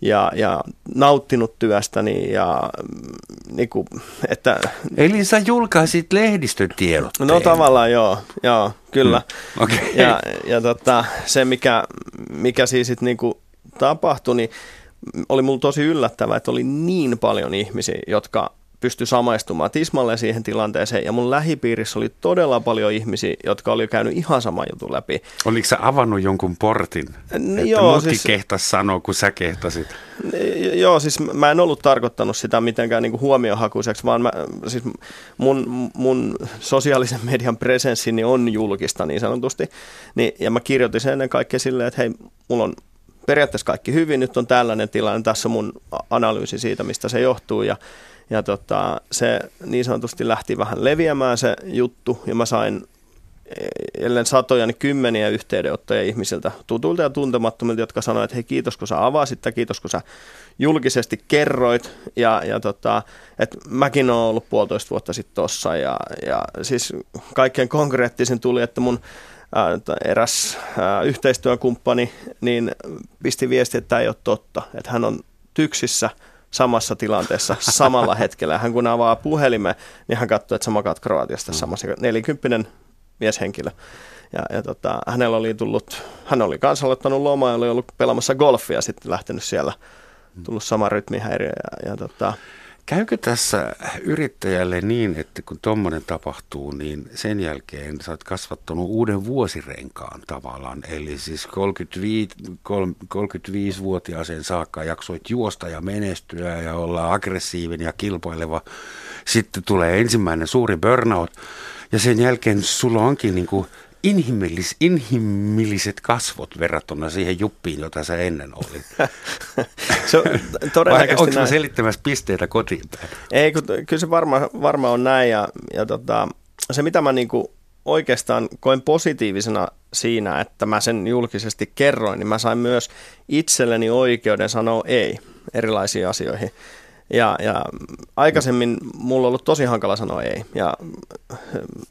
ja, ja nauttinut työstäni ja mm, niin kuin, että...
Eli sä julkaisit lehdistötiedotteen?
No tavallaan joo, joo kyllä. Mm, okay. Ja, ja tota, se mikä, mikä siis sit niin kuin tapahtui, niin oli mulla tosi yllättävää, että oli niin paljon ihmisiä, jotka pysty samaistumaan tismalleen siihen tilanteeseen. Ja mun lähipiirissä oli todella paljon ihmisiä, jotka oli käynyt ihan sama jutun läpi.
Oliko sä avannut jonkun portin? N- että joo, siis, kehtas sanoa, kun sä kehtasit?
N- joo, siis mä en ollut tarkoittanut sitä mitenkään niin huomiohakuiseksi, vaan mä, siis mun, mun sosiaalisen median presenssini on julkista niin sanotusti. Niin, ja mä kirjoitin sen ennen kaikkea silleen, että hei, mulla on periaatteessa kaikki hyvin, nyt on tällainen tilanne, tässä on mun analyysi siitä, mistä se johtuu. Ja ja tota, se niin sanotusti lähti vähän leviämään se juttu. Ja mä sain ellen satoja, niin kymmeniä yhteydenottoja ihmisiltä, tutuilta ja tuntemattomilta, jotka sanoivat, että hei kiitos kun sä avasit ja kiitos kun sä julkisesti kerroit. Ja, ja tota, että mäkin olen ollut puolitoista vuotta sitten tossa. Ja, ja siis kaikkein konkreettisin tuli, että mun eräs yhteistyökumppani niin pisti viesti, että tämä ei ole totta, että hän on tyksissä samassa tilanteessa samalla hetkellä. Hän kun avaa puhelimen, niin hän katsoo, että sä makaat Kroatiasta mm. samassa. 40 mieshenkilö. Ja, ja tota, hänellä oli tullut, hän oli kanssa aloittanut lomaa ja oli ollut pelaamassa golfia ja sitten lähtenyt siellä, tullut sama rytmihäiriö. Ja, ja tota,
Käykö tässä yrittäjälle niin, että kun tuommoinen tapahtuu, niin sen jälkeen sä oot kasvattanut uuden vuosirenkaan tavallaan. Eli siis 35, 35-vuotiaaseen saakka jaksoit juosta ja menestyä ja olla aggressiivinen ja kilpaileva. Sitten tulee ensimmäinen suuri burnout ja sen jälkeen sulla onkin niin kuin inhimillis, inhimilliset kasvot verrattuna siihen juppiin, jota sä ennen olit.
se on todennäköisesti
Vai selittämässä pisteitä kotiin päin?
Ei, kun, kyllä se varma, varma on näin. Ja, ja tota, se, mitä mä niinku oikeastaan koin positiivisena siinä, että mä sen julkisesti kerroin, niin mä sain myös itselleni oikeuden sanoa ei erilaisiin asioihin. Ja, ja aikaisemmin mulla on ollut tosi hankala sanoa ei. Ja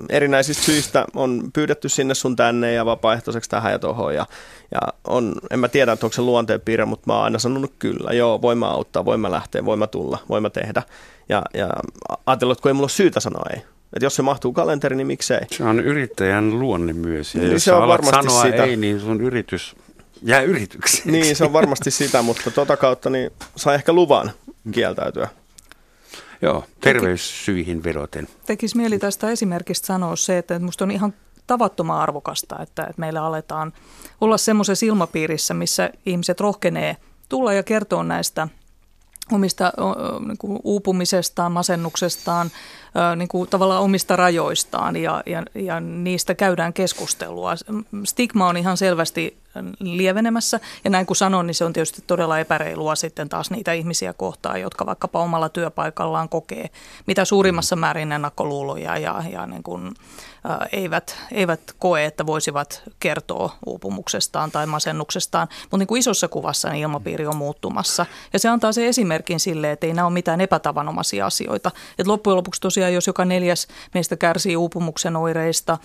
erinäisistä syistä on pyydetty sinne sun tänne ja vapaaehtoiseksi tähän ja tohon. Ja, ja on, en mä tiedä, että onko se luonteenpiirre, mutta mä oon aina sanonut kyllä. Joo, voin mä auttaa, voin mä lähteä, voin mä tulla, voin mä tehdä. Ja, ja ajatellut, että kun ei mulla ole syytä sanoa ei. Että jos se mahtuu kalenteriin, niin miksei.
Se on yrittäjän luonne myös. Ja niin jos se on varmasti sanoa sitä. ei, niin sun yritys jää yritykseksi.
Niin, se on varmasti sitä, mutta tota kautta niin saa ehkä luvan kieltäytyä.
Joo, terveyssyihin vedoten.
Tekisi mieli tästä esimerkistä sanoa se, että minusta on ihan tavattoman arvokasta, että, että meillä aletaan olla semmoisessa ilmapiirissä, missä ihmiset rohkenee tulla ja kertoa näistä omista niin uupumisestaan, masennuksestaan, niin kuin tavallaan omista rajoistaan ja, ja, ja niistä käydään keskustelua. Stigma on ihan selvästi lievenemässä ja näin kuin sanon, niin se on tietysti todella epäreilua sitten taas niitä ihmisiä kohtaan, jotka vaikkapa omalla työpaikallaan kokee mitä suurimmassa määrin ennakkoluuloja ja, ja niin kuin, eivät, eivät koe, että voisivat kertoa uupumuksestaan tai masennuksestaan, mutta niin kuin isossa kuvassa niin ilmapiiri on muuttumassa. Ja se antaa se esimerkin sille, että ei nämä ole mitään epätavanomaisia asioita. Et loppujen lopuksi tosiaan, jos joka neljäs meistä kärsii uupumuksen oireista,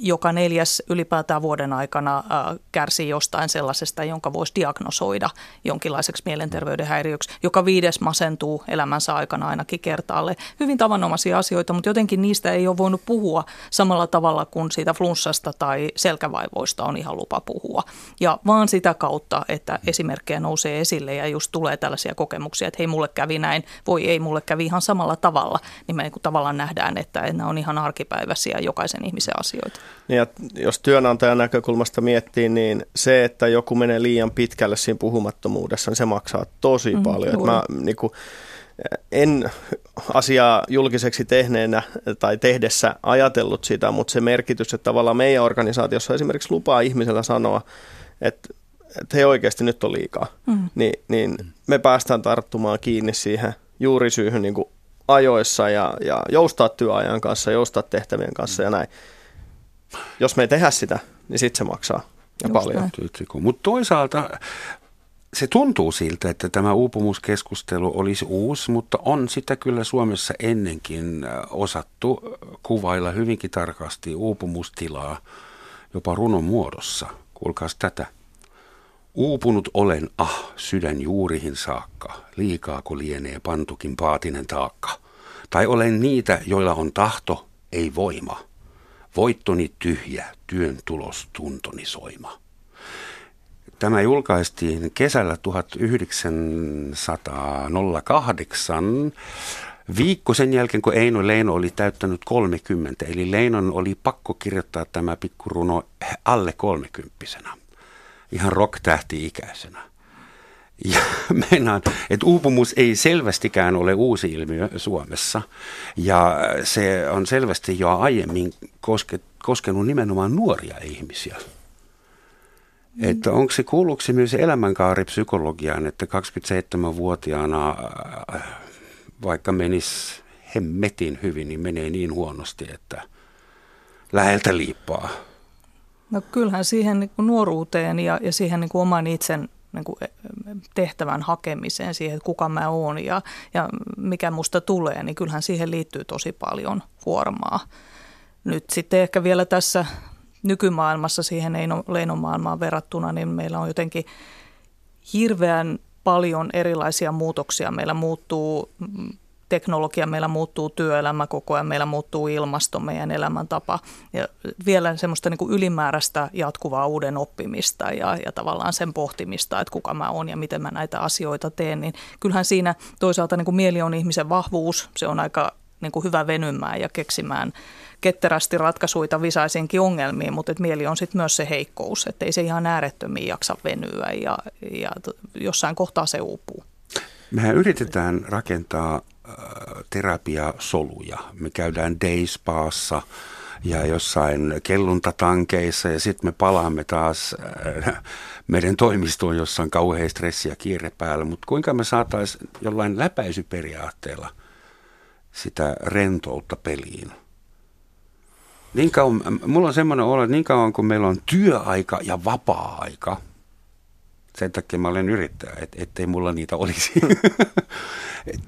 joka neljäs ylipäätään vuoden aikana kärsii jostain sellaisesta, jonka voisi diagnosoida jonkinlaiseksi mielenterveyden häiriöksi, joka viides masentuu elämänsä aikana ainakin kertaalle. Hyvin tavanomaisia asioita, mutta jotenkin niistä ei ole voinut puhua samalla tavalla kuin siitä flunssasta tai selkävaivoista on ihan lupa puhua. Ja vaan sitä kautta, että esimerkkejä nousee esille ja just tulee tällaisia kokemuksia, että hei mulle kävi näin, voi ei mulle kävi ihan samalla tavalla, niin me niin tavallaan nähdään, että nämä on ihan arkipäiväisiä jokaisen ihmisen asioita.
Ja jos työnantajan näkökulmasta miettii, niin se, että joku menee liian pitkälle siinä puhumattomuudessa, niin se maksaa tosi mm, paljon. Että mä, niin kuin, en asiaa julkiseksi tehneenä tai tehdessä ajatellut sitä, mutta se merkitys, että tavallaan meidän organisaatiossa esimerkiksi lupaa ihmisellä sanoa, että, että he oikeasti nyt on liikaa, mm. niin, niin me päästään tarttumaan kiinni siihen juurisyyhyn niin kuin ajoissa ja, ja joustaa työajan kanssa, joustaa tehtävien kanssa ja näin. Jos me ei tehdä sitä, niin sitten se maksaa ja Just paljon.
Mutta toisaalta se tuntuu siltä, että tämä uupumuskeskustelu olisi uusi, mutta on sitä kyllä Suomessa ennenkin äh, osattu kuvailla hyvinkin tarkasti uupumustilaa jopa runon muodossa. Kuulkaas tätä. Uupunut olen, ah, sydän juurihin saakka, liikaako lienee pantukin paatinen taakka. Tai olen niitä, joilla on tahto, ei voima. Voittoni tyhjä, työn tulos tuntoni soima. Tämä julkaistiin kesällä 1908, viikko sen jälkeen, kun Eino Leino oli täyttänyt 30. Eli Leinon oli pakko kirjoittaa tämä pikkuruno alle kolmekymppisenä, ihan rock-tähti-ikäisenä. Ja meinaan, että uupumus ei selvästikään ole uusi ilmiö Suomessa. Ja se on selvästi jo aiemmin koske, koskenut nimenomaan nuoria ihmisiä. Että onko se, kuuluuko se myös elämänkaaripsykologiaan, että 27-vuotiaana äh, vaikka menisi hemmetin hyvin, niin menee niin huonosti, että läheltä liippaa?
No kyllähän siihen niin kuin nuoruuteen ja, ja siihen niin kuin oman itsen niin kuin e, tehtävän hakemiseen, siihen, että kuka mä oon ja, ja mikä musta tulee, niin kyllähän siihen liittyy tosi paljon kuormaa. Nyt sitten ehkä vielä tässä nykymaailmassa siihen leinomaailmaan verrattuna, niin meillä on jotenkin hirveän paljon erilaisia muutoksia. Meillä muuttuu teknologia, meillä muuttuu työelämä koko ajan, meillä muuttuu ilmasto, meidän elämäntapa ja vielä semmoista niin kuin ylimääräistä jatkuvaa uuden oppimista ja, ja tavallaan sen pohtimista, että kuka mä oon ja miten mä näitä asioita teen, niin kyllähän siinä toisaalta niin kuin mieli on ihmisen vahvuus, se on aika niin kuin hyvä venymään ja keksimään ketterästi ratkaisuita visaisinkin ongelmiin, mutta et mieli on sitten myös se heikkous, että ei se ihan äärettömiin jaksa venyä ja, ja jossain kohtaa se uupuu.
Mehän yritetään rakentaa terapiasoluja. Me käydään dayspaassa ja jossain kelluntatankeissa ja sitten me palaamme taas meidän toimistoon, jossa on kauhean stressi ja kiire päällä. Mutta kuinka me saataisiin jollain läpäisyperiaatteella sitä rentoutta peliin? Niin kauan, mulla on semmoinen olo, että niin kauan kun meillä on työaika ja vapaa-aika, sen takia mä olen yrittäjä, et, ettei mulla niitä olisi. Et,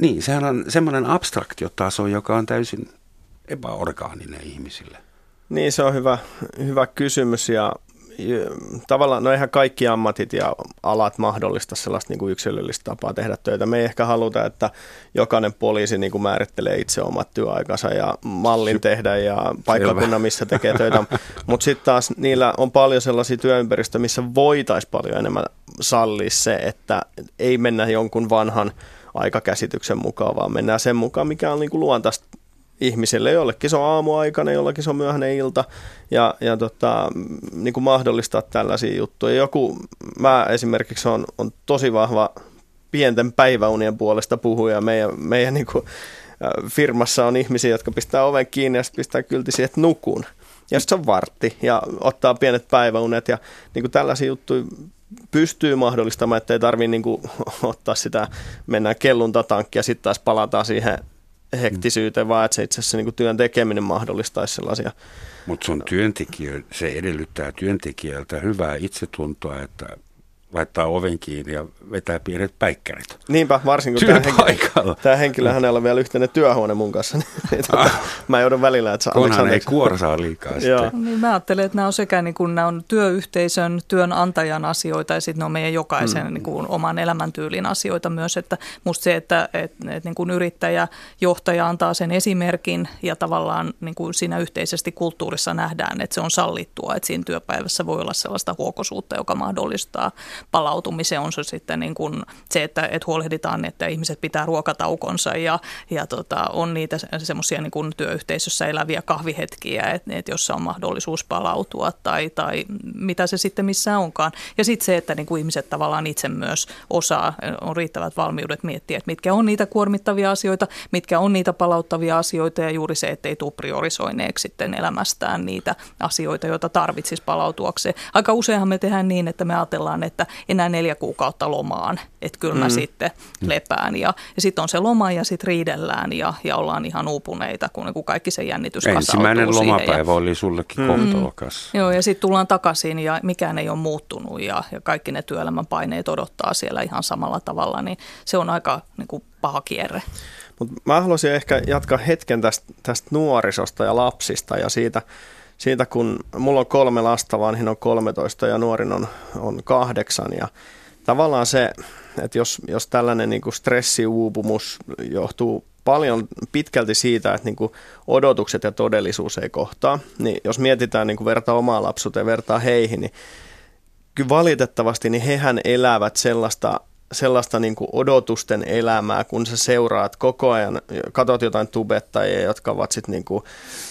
niin, sehän on semmoinen abstraktiotaso, joka on täysin epäorgaaninen ihmisille.
Niin, se on hyvä, hyvä kysymys ja tavallaan, no eihän kaikki ammatit ja alat mahdollista sellaista niin kuin yksilöllistä tapaa tehdä töitä. Me ei ehkä haluta, että jokainen poliisi niin kuin määrittelee itse omat työaikansa ja mallin tehdä ja paikkakunnan, missä tekee töitä. Mutta sitten taas niillä on paljon sellaisia työympäristöjä, missä voitaisiin paljon enemmän sallia se, että ei mennä jonkun vanhan aikakäsityksen mukaan, vaan mennään sen mukaan, mikä on niin kuin luontaista ihmisille. Jollekin se on aamuaikana, jollekin se on myöhäinen ilta ja, ja tota, niin kuin mahdollistaa tällaisia juttuja. Joku, mä esimerkiksi on, on tosi vahva pienten päiväunien puolesta puhuja. Meidän, meidän niin kuin, firmassa on ihmisiä, jotka pistää oven kiinni ja sitten pistää kylti siihen, että nukun. Ja sitten se on vartti ja ottaa pienet päiväunet ja niin kuin tällaisia juttuja pystyy mahdollistamaan, että ei tarvitse niin ottaa sitä, mennään kelluntatankia ja sitten taas palataan siihen hektisyyteen, vaan että se itse asiassa niin työn tekeminen mahdollistaisi sellaisia.
Mutta sun työntekijö, se edellyttää työntekijältä hyvää itsetuntoa, että laittaa oven kiinni ja vetää pienet päikkärit.
Niinpä, varsinkin kun tämä henkilö, tämä henkilö, hänellä on vielä yhteinen työhuone mun kanssa, niin tuota, ah. mä joudun välillä, että
Kunhan ei kuorsaa liikaa sitten.
Niin mä ajattelen, että nämä on sekä niin kuin, nämä on työyhteisön, työnantajan asioita ja sitten ne on meidän jokaisen mm. niin kuin, oman elämäntyylin asioita myös, että musta se, että et, et, niin kuin yrittäjä, johtaja antaa sen esimerkin ja tavallaan niin kuin siinä yhteisesti kulttuurissa nähdään, että se on sallittua, että siinä työpäivässä voi olla sellaista huokosuutta, joka mahdollistaa palautumisen on se sitten niin kuin se, että, että huolehditaan, että ihmiset pitää ruokataukonsa ja, ja tota, on niitä semmoisia niin työyhteisössä eläviä kahvihetkiä, että, että jossa on mahdollisuus palautua tai, tai mitä se sitten missä onkaan. Ja sitten se, että niin kuin ihmiset tavallaan itse myös osaa, on riittävät valmiudet miettiä, että mitkä on niitä kuormittavia asioita, mitkä on niitä palauttavia asioita ja juuri se, että ei tule priorisoineeksi sitten elämästään niitä asioita, joita tarvitsisi palautuakseen. Aika useinhan me tehdään niin, että me ajatellaan, että enää neljä kuukautta lomaan, että kyllä mä mm. sitten lepään. Ja, ja sitten on se loma ja sitten riidellään ja, ja ollaan ihan uupuneita, kun, kun kaikki se jännitys
Ensimmäinen lomapäivä ja, oli sullekin mm. kohtalokas.
Joo, ja sitten tullaan takaisin ja mikään ei ole muuttunut ja, ja kaikki ne työelämän paineet odottaa siellä ihan samalla tavalla, niin se on aika niin kuin paha kierre.
Mut mä haluaisin ehkä jatkaa hetken tästä, tästä nuorisosta ja lapsista ja siitä, siitä, kun mulla on kolme lasta, vanhin on 13 ja nuorin on, on kahdeksan. Ja tavallaan se, että jos, jos tällainen niin kuin stressiuupumus johtuu paljon pitkälti siitä, että niin kuin odotukset ja todellisuus ei kohtaa, niin jos mietitään niin kuin vertaa omaa lapsuuteen vertaa heihin, niin kyllä valitettavasti niin hehän elävät sellaista sellaista niin kuin odotusten elämää, kun sä seuraat koko ajan, katot jotain tubettajia, jotka ovat sitten niin kuin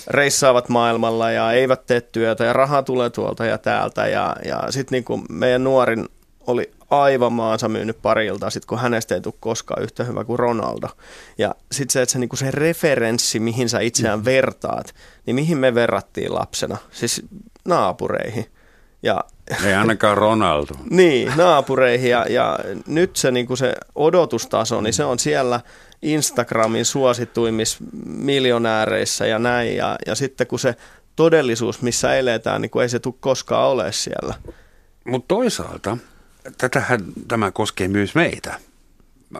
reissaavat maailmalla ja eivät tee työtä ja raha tulee tuolta ja täältä ja, ja sitten niin kuin meidän nuorin oli aivan maansa myynyt parilta, sit kun hänestä ei tule koskaan yhtä hyvä kuin Ronaldo. Ja sitten se, että se, niinku se referenssi, mihin sä itseään mm. vertaat, niin mihin me verrattiin lapsena? Siis naapureihin.
Ja, Ei ainakaan Ronaldo.
niin, naapureihin ja, ja nyt se, niin kuin se odotustaso, niin se on siellä Instagramin suosituimmissa miljonääreissä ja näin. Ja, ja sitten kun se todellisuus, missä eletään, niin kuin ei se tule koskaan ole siellä.
Mutta toisaalta tätähän tämä koskee myös meitä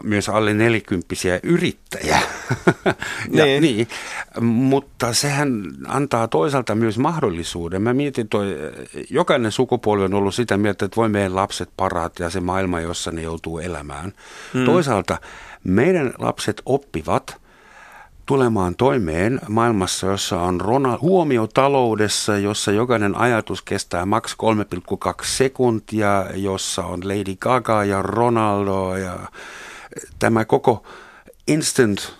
myös alle nelikymppisiä yrittäjiä. ja, niin. niin. Mutta sehän antaa toisaalta myös mahdollisuuden. Mä mietin, toi, jokainen sukupolvi on ollut sitä mieltä, että voi meidän lapset parat ja se maailma, jossa ne joutuu elämään. Hmm. Toisaalta meidän lapset oppivat tulemaan toimeen maailmassa, jossa on Ronald, huomio taloudessa, jossa jokainen ajatus kestää maks 3,2 sekuntia, jossa on Lady Gaga ja Ronaldo ja tämä koko instant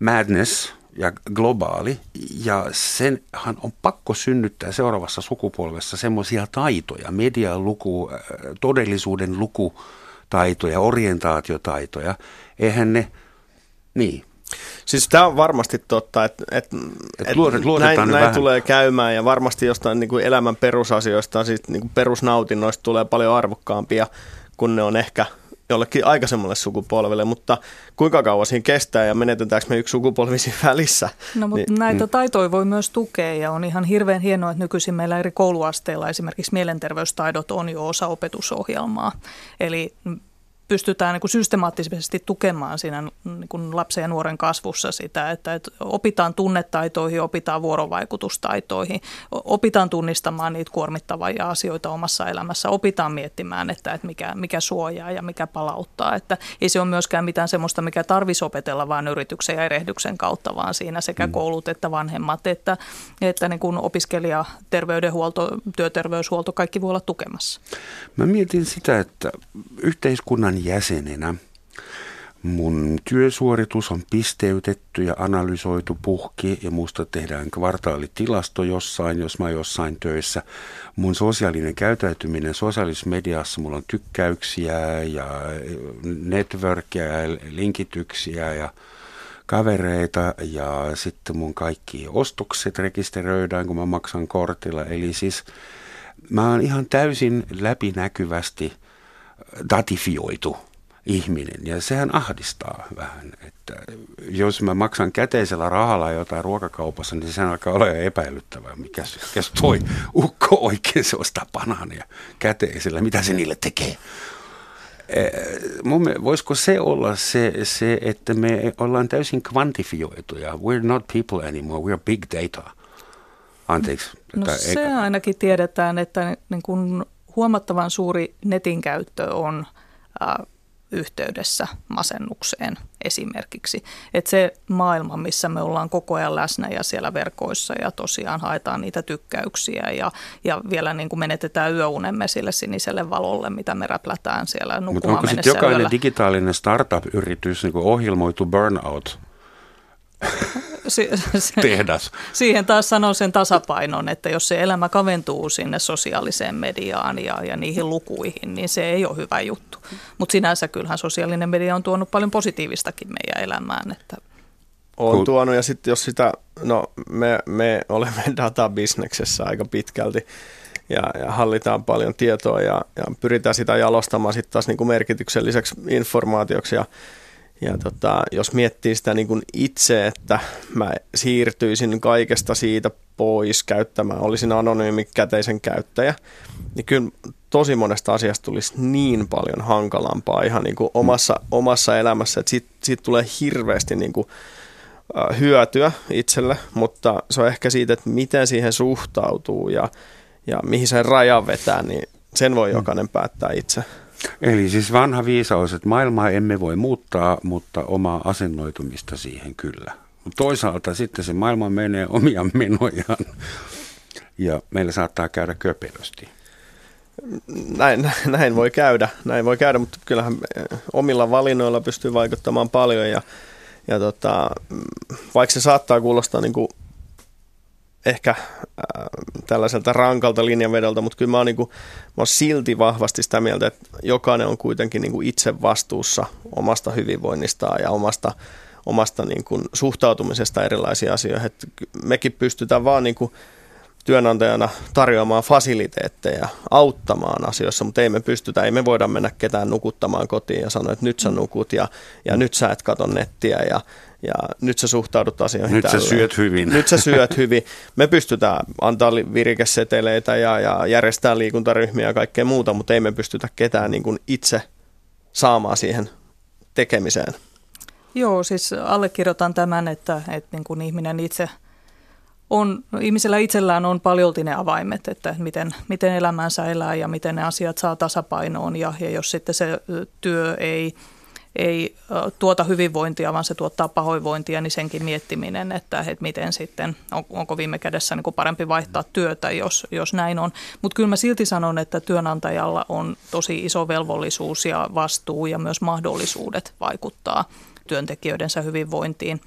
madness ja globaali, ja senhan on pakko synnyttää seuraavassa sukupolvessa semmoisia taitoja, median luku, äh, todellisuuden lukutaitoja, orientaatiotaitoja. Eihän ne, niin,
Siis tämä on varmasti totta, että, että,
että näin,
näin tulee käymään ja varmasti jostain niin kuin elämän perusasioista, siis niin kuin perusnautinnoista tulee paljon arvokkaampia, kun ne on ehkä jollekin aikaisemmalle sukupolvelle, mutta kuinka kauan siinä kestää ja menetetäänkö me yksi sukupolvi siinä välissä?
No mutta niin, näitä mm. taitoja voi myös tukea ja on ihan hirveän hienoa, että nykyisin meillä eri kouluasteilla esimerkiksi mielenterveystaidot on jo osa opetusohjelmaa. Eli pystytään niin kuin systemaattisesti tukemaan siinä niin kuin lapsen ja nuoren kasvussa sitä, että, että opitaan tunnetaitoihin, opitaan vuorovaikutustaitoihin, opitaan tunnistamaan niitä kuormittavia asioita omassa elämässä, opitaan miettimään, että, että mikä, mikä suojaa ja mikä palauttaa. Että ei se ole myöskään mitään sellaista, mikä tarvitsisi opetella vain yrityksen ja erehdyksen kautta, vaan siinä sekä mm. koulut että vanhemmat, että, että niin kuin opiskelija, terveydenhuolto, työterveyshuolto, kaikki voi olla tukemassa.
Mä mietin sitä, että yhteiskunnan jäsenenä. Mun työsuoritus on pisteytetty ja analysoitu puhki ja musta tehdään kvartaalitilasto jossain, jos mä jossain töissä. Mun sosiaalinen käyttäytyminen sosiaalisessa mediassa, mulla on tykkäyksiä ja networkia ja linkityksiä ja kavereita ja sitten mun kaikki ostokset rekisteröidään, kun mä maksan kortilla. Eli siis mä oon ihan täysin läpinäkyvästi – datifioitu ihminen ja sehän ahdistaa vähän, että jos mä maksan käteisellä rahalla jotain ruokakaupassa, niin se alkaa olla epäilyttävää, mikä jos toi ukko oikein se ostaa banaania käteisellä, mitä se niille tekee. Mun voisiko se olla se, se, että me ollaan täysin kvantifioituja. We're not people anymore, we're big data. Anteeksi.
No se ainakin tiedetään, että niin kun huomattavan suuri netin käyttö on äh, yhteydessä masennukseen esimerkiksi. Että se maailma, missä me ollaan koko ajan läsnä ja siellä verkoissa ja tosiaan haetaan niitä tykkäyksiä ja, ja vielä niin kuin menetetään yöunemme sille siniselle valolle, mitä me räplätään siellä
Mutta onko sitten jokainen yöllä. digitaalinen startup-yritys niin ohjelmoitu burnout tehdas.
Siihen taas sanon sen tasapainon, että jos se elämä kaventuu sinne sosiaaliseen mediaan ja, ja niihin lukuihin, niin se ei ole hyvä juttu. Mutta sinänsä kyllähän sosiaalinen media on tuonut paljon positiivistakin meidän elämään. Että
on tuonut ja sitten jos sitä, no me, me olemme databisneksessä aika pitkälti ja, ja hallitaan paljon tietoa ja, ja pyritään sitä jalostamaan sitten taas niin kuin merkitykselliseksi informaatioksi ja ja tota, jos miettii sitä niin kuin itse, että mä siirtyisin kaikesta siitä pois käyttämään, olisin anonyymi käteisen käyttäjä, niin kyllä tosi monesta asiasta tulisi niin paljon hankalampaa ihan niin kuin omassa, omassa elämässä, että siitä, siitä tulee hirveästi niin kuin, hyötyä itselle, mutta se on ehkä siitä, että miten siihen suhtautuu ja, ja mihin sen rajan vetää, niin sen voi mm. jokainen päättää itse.
Eli siis vanha viisaus, että maailmaa emme voi muuttaa, mutta omaa asennoitumista siihen kyllä. Toisaalta sitten se maailma menee omia menojaan ja meillä saattaa käydä köpelösti.
Näin, näin voi käydä, näin voi käydä, mutta kyllähän omilla valinnoilla pystyy vaikuttamaan paljon ja, ja tota, vaikka se saattaa kuulostaa niin kuin ehkä äh, tällaiselta rankalta linjanvedolta, mutta kyllä mä oon, niin kuin, mä oon silti vahvasti sitä mieltä, että jokainen on kuitenkin niin kuin itse vastuussa omasta hyvinvoinnistaan ja omasta, omasta niin kuin suhtautumisesta erilaisiin asioihin. Että mekin pystytään vaan niin kuin työnantajana tarjoamaan fasiliteetteja, auttamaan asioissa, mutta ei me pystytä, ei me voida mennä ketään nukuttamaan kotiin ja sanoa, että nyt sä nukut ja, ja nyt sä et kato nettiä ja, ja nyt sä suhtaudut asioihin
Nyt
tälleen.
sä syöt hyvin.
Nyt sä syöt hyvin. Me pystytään antaa li- virikeseteleitä ja, ja järjestää liikuntaryhmiä ja kaikkea muuta, mutta ei me pystytä ketään niin kuin itse saamaan siihen tekemiseen.
Joo, siis allekirjoitan tämän, että, että niin kuin ihminen itse on, no ihmisellä itsellään on paljolti ne avaimet, että miten, miten elämänsä elää ja miten ne asiat saa tasapainoon ja, ja jos sitten se työ ei, ei tuota hyvinvointia, vaan se tuottaa pahoinvointia, niin senkin miettiminen, että, että miten sitten, on, onko viime kädessä niin kuin parempi vaihtaa työtä, jos, jos näin on. Mutta kyllä mä silti sanon, että työnantajalla on tosi iso velvollisuus ja vastuu ja myös mahdollisuudet vaikuttaa työntekijöidensä hyvinvointiin.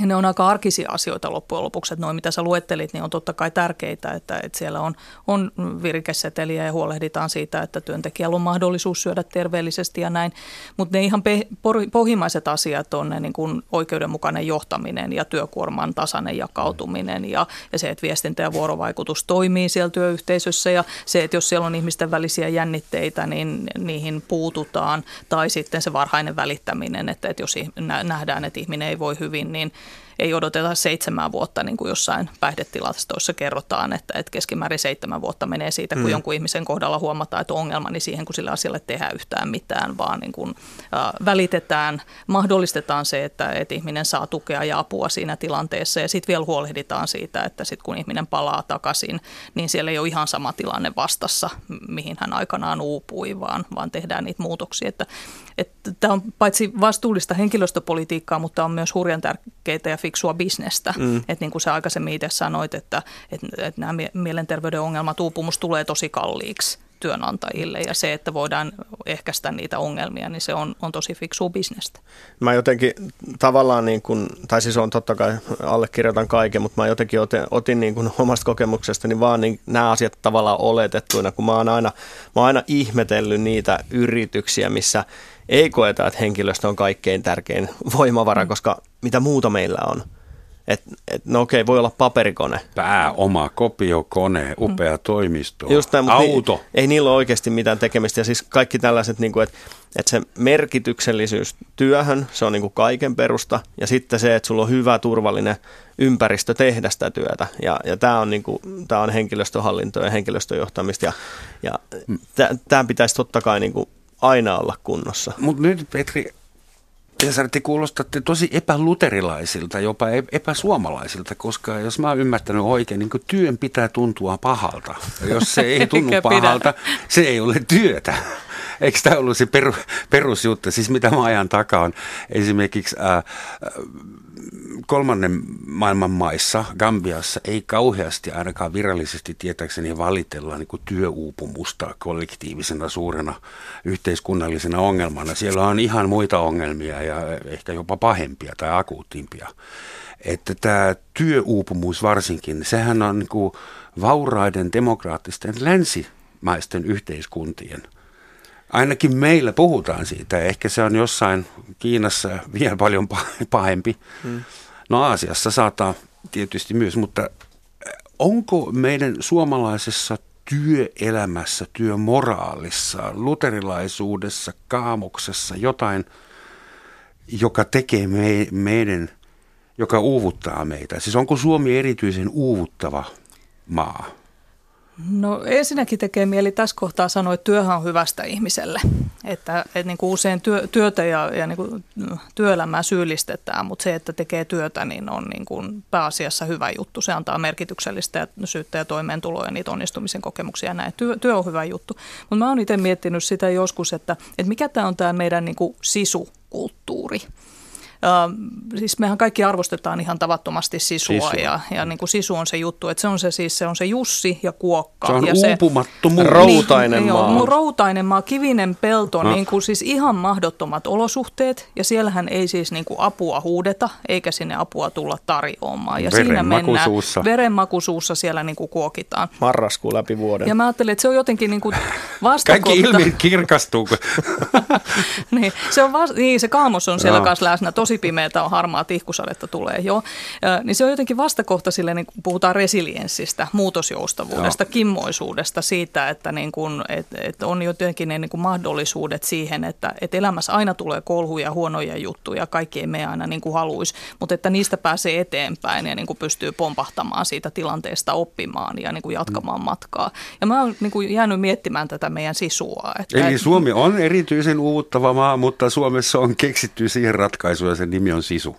Ja ne on aika arkisia asioita loppujen lopuksi, että noin mitä sä luettelit, niin on totta kai tärkeitä, että, että siellä on, on virikeseteliä ja huolehditaan siitä, että työntekijällä on mahdollisuus syödä terveellisesti ja näin. Mutta ne ihan pe- pohjimmaiset asiat on ne niin kuin oikeudenmukainen johtaminen ja työkuorman tasainen jakautuminen ja, ja se, että viestintä ja vuorovaikutus toimii siellä työyhteisössä ja se, että jos siellä on ihmisten välisiä jännitteitä, niin niihin puututaan tai sitten se varhainen välittäminen, että, että jos nähdään, että ihminen ei voi hyvin, niin ei odoteta seitsemän vuotta, niin kuin jossain päihdetilastoissa kerrotaan, että, että keskimäärin seitsemän vuotta menee siitä, kun mm. jonkun ihmisen kohdalla huomataan, että on ongelma, niin siihen, kun sillä asialle tehdään yhtään mitään, vaan niin kuin, äh, välitetään, mahdollistetaan se, että, että ihminen saa tukea ja apua siinä tilanteessa ja sitten vielä huolehditaan siitä, että sitten kun ihminen palaa takaisin, niin siellä ei ole ihan sama tilanne vastassa, mihin hän aikanaan uupui, vaan, vaan tehdään niitä muutoksia, että että tämä on paitsi vastuullista henkilöstöpolitiikkaa, mutta on myös hurjan tärkeitä ja fiksua bisnestä. Mm. Että niin kuin sä aikaisemmin itse sanoit, että, että, että nämä mielenterveyden ongelmat, uupumus tulee tosi kalliiksi työnantajille ja se, että voidaan ehkäistä niitä ongelmia, niin se on, on tosi fiksu bisnestä.
Mä jotenkin tavallaan, niin kuin, tai siis on totta kai allekirjoitan kaiken, mutta mä jotenkin otin, otin niin kuin omasta kokemuksestani vaan niin nämä asiat tavallaan oletettuina, kun mä oon aina, mä oon aina ihmetellyt niitä yrityksiä, missä ei koeta, että henkilöstö on kaikkein tärkein voimavara, koska mitä muuta meillä on. Et, et, no okei, voi olla paperikone.
Pääoma, kopiokone, upea toimisto,
Just näin,
auto.
Ei, ei niillä ole oikeasti mitään tekemistä. Ja siis kaikki tällaiset, niin kuin, että, että se merkityksellisyys työhön, se on niin kuin kaiken perusta. Ja sitten se, että sulla on hyvä, turvallinen ympäristö tehdä sitä työtä. Ja, ja tämä on, niin kuin, on henkilöstöhallintoa ja henkilöstöjohtamista. Ja, ja tämä pitäisi totta kai niin kuin aina olla kunnossa.
Mutta nyt Petri, Cesar, te kuulostatte tosi epäluterilaisilta, jopa epäsuomalaisilta, koska jos mä oon ymmärtänyt oikein, niin työn pitää tuntua pahalta. Jos se ei tunnu pahalta, se ei ole työtä. Eikö tämä ollut se peru, perusjuttu? Siis mitä mä ajan takaa on esimerkiksi ää, kolmannen maailman maissa, Gambiassa, ei kauheasti ainakaan virallisesti tietääkseni valitella niin kuin työuupumusta kollektiivisena suurena yhteiskunnallisena ongelmana. Siellä on ihan muita ongelmia ja ehkä jopa pahempia tai akuutimpia. Että tämä työuupumus varsinkin, sehän on niin kuin vauraiden demokraattisten länsimaisten yhteiskuntien – Ainakin meillä puhutaan siitä. Ehkä se on jossain Kiinassa vielä paljon pahempi. Hmm. No Aasiassa saattaa tietysti myös, mutta äh, onko meidän suomalaisessa työelämässä, työmoraalissa, luterilaisuudessa, kaamuksessa jotain, joka tekee me, meidän, joka uuvuttaa meitä? Siis onko Suomi erityisen uuvuttava maa?
No ensinnäkin tekee mieli tässä kohtaa sanoa, että työhän on hyvästä ihmiselle. Että, että niin kuin usein työ, työtä ja, ja niin kuin työelämää syyllistetään, mutta se, että tekee työtä, niin on niin kuin pääasiassa hyvä juttu. Se antaa merkityksellistä syyttä ja toimeentuloa ja niitä onnistumisen kokemuksia ja näin. Työ, työ on hyvä juttu. Mutta mä oon itse miettinyt sitä joskus, että, että mikä tämä on tämä meidän niin kuin sisukulttuuri. Uh, siis mehän kaikki arvostetaan ihan tavattomasti sisua, sisua. ja, ja niin kuin sisu on se juttu, että se on se siis se on se Jussi ja Kuokka.
Se on
ja
uupumattomuus.
Se, routainen niin, maa.
Joo, routainen maa, kivinen pelto, no. niin kuin siis ihan mahdottomat olosuhteet ja siellähän ei siis niin kuin apua huudeta eikä sinne apua tulla tarjoamaan. Ja siinä mennään verenmakuisuussa siellä niin kuin kuokitaan.
Marraskuu läpi vuoden.
Ja mä ajattelin, että se on jotenkin niin kuin vastakohta.
Kaikki ilmi kirkastuu.
niin, se, on vasta, niin, se kaamos on siellä kanssa läsnä tosi pimeätä on, harmaa tihkusadetta tulee, joo. Niin se on jotenkin vastakohta sille, niin kun puhutaan resilienssistä, muutosjoustavuudesta, joo. kimmoisuudesta, siitä, että niin kun, et, et on jotenkin ne niin kuin mahdollisuudet siihen, että et elämässä aina tulee kolhuja, huonoja juttuja, kaikki ei mene aina niin kuin haluaisi, mutta että niistä pääsee eteenpäin ja niin kuin pystyy pompahtamaan siitä tilanteesta oppimaan ja niin kuin jatkamaan matkaa. Ja mä oon niin kuin jäänyt miettimään tätä meidän sisua.
Että Eli Suomi on erityisen uuvuttava maa, mutta Suomessa on keksitty siihen ratkaisu ja sen nimi on sisu.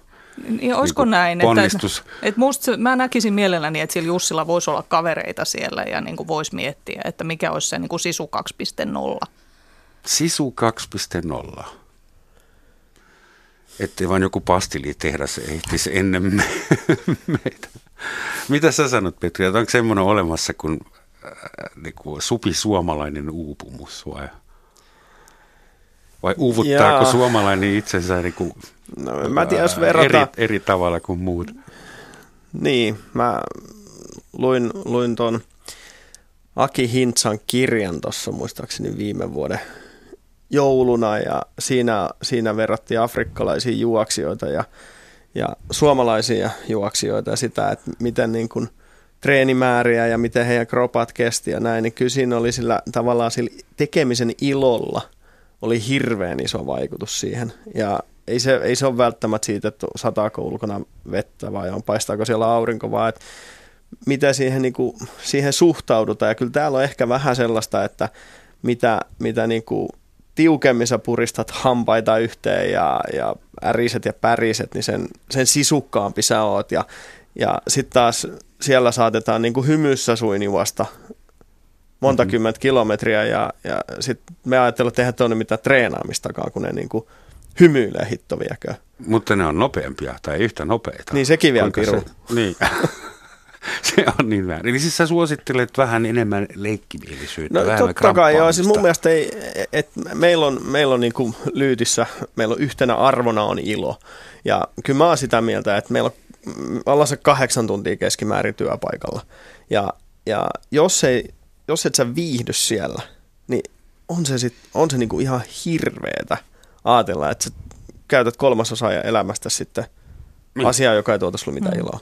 Niin, olisiko niin näin? Ponnistus. Että, että musta, mä näkisin mielelläni, että sillä Jussilla voisi olla kavereita siellä ja niin kuin voisi miettiä, että mikä olisi se niin kuin sisu 2.0.
Sisu 2.0. Ettei vaan joku pastilitehdas ehtisi ennen me, meitä. Mitä sä sanot, Petri, että onko semmoinen olemassa kuin, niin kuin supi suomalainen uupumus vai? Vai uuvuttaako Jaa. suomalainen itsensä niin kuin,
no, mä tiedän, jos verrata...
eri, eri tavalla kuin muut?
Niin, mä luin, luin tuon Aki Hintsan kirjan tuossa muistaakseni viime vuoden jouluna ja siinä, siinä verrattiin afrikkalaisia juoksijoita ja, ja suomalaisia juoksijoita ja sitä, että miten niin kuin treenimääriä ja miten heidän kropat kesti ja näin, niin kyllä siinä oli sillä tavallaan sillä tekemisen ilolla oli hirveän iso vaikutus siihen. Ja ei se, ei se ole välttämättä siitä, että sataako ulkona vettä vai on, paistaako siellä aurinko, vaan että mitä siihen, niin kuin, siihen suhtaudutaan. Ja kyllä täällä on ehkä vähän sellaista, että mitä, mitä niin kuin tiukemmin sä puristat hampaita yhteen ja, ja äriset ja päriset, niin sen, sen sisukkaampi sä oot. Ja, ja sitten taas siellä saatetaan niin kuin hymyssä suinivasta monta mm-hmm. kymmentä kilometriä ja, ja sitten me ajatellaan, että eihän tuonne mitään treenaamistakaan, kun ne niin kuin hymyilee hittoviäkö.
Mutta ne on nopeampia tai yhtä nopeita.
Niin sekin vielä piru.
Se, niin. se on niin väärin. Eli siis sä suosittelet vähän enemmän leikkimielisyyttä,
no,
vähän
totta kai joo. Siis mun mielestä ei, et meillä on, meillä on niin kuin lyytissä, meillä on yhtenä arvona on ilo. Ja kyllä mä oon sitä mieltä, että meillä on alla se kahdeksan tuntia keskimäärin työpaikalla. Ja, ja jos, ei, jos et sä viihdy siellä, niin on se, sit, on se niinku ihan hirveetä ajatella, että sä käytät kolmasosaa elämästä sitten niin. asiaa, joka ei tuota sulle mitään mm. iloa.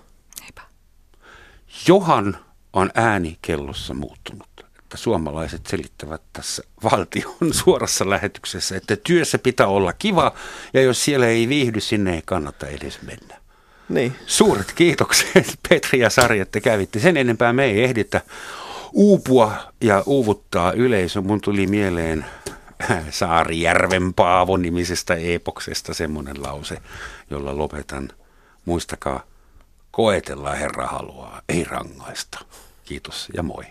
Johan on ääni kellossa muuttunut. Että suomalaiset selittävät tässä valtion suorassa lähetyksessä, että työssä pitää olla kiva ja jos siellä ei viihdy, sinne ei kannata edes mennä.
Niin.
Suuret kiitokset Petri ja Sari, että kävitte. Sen enempää me ei ehditä uupua ja uuvuttaa yleisö. Mun tuli mieleen Saarijärven Paavo nimisestä epoksesta semmoinen lause, jolla lopetan. Muistakaa, Koetellaan Herra haluaa, ei rangaista. Kiitos ja moi.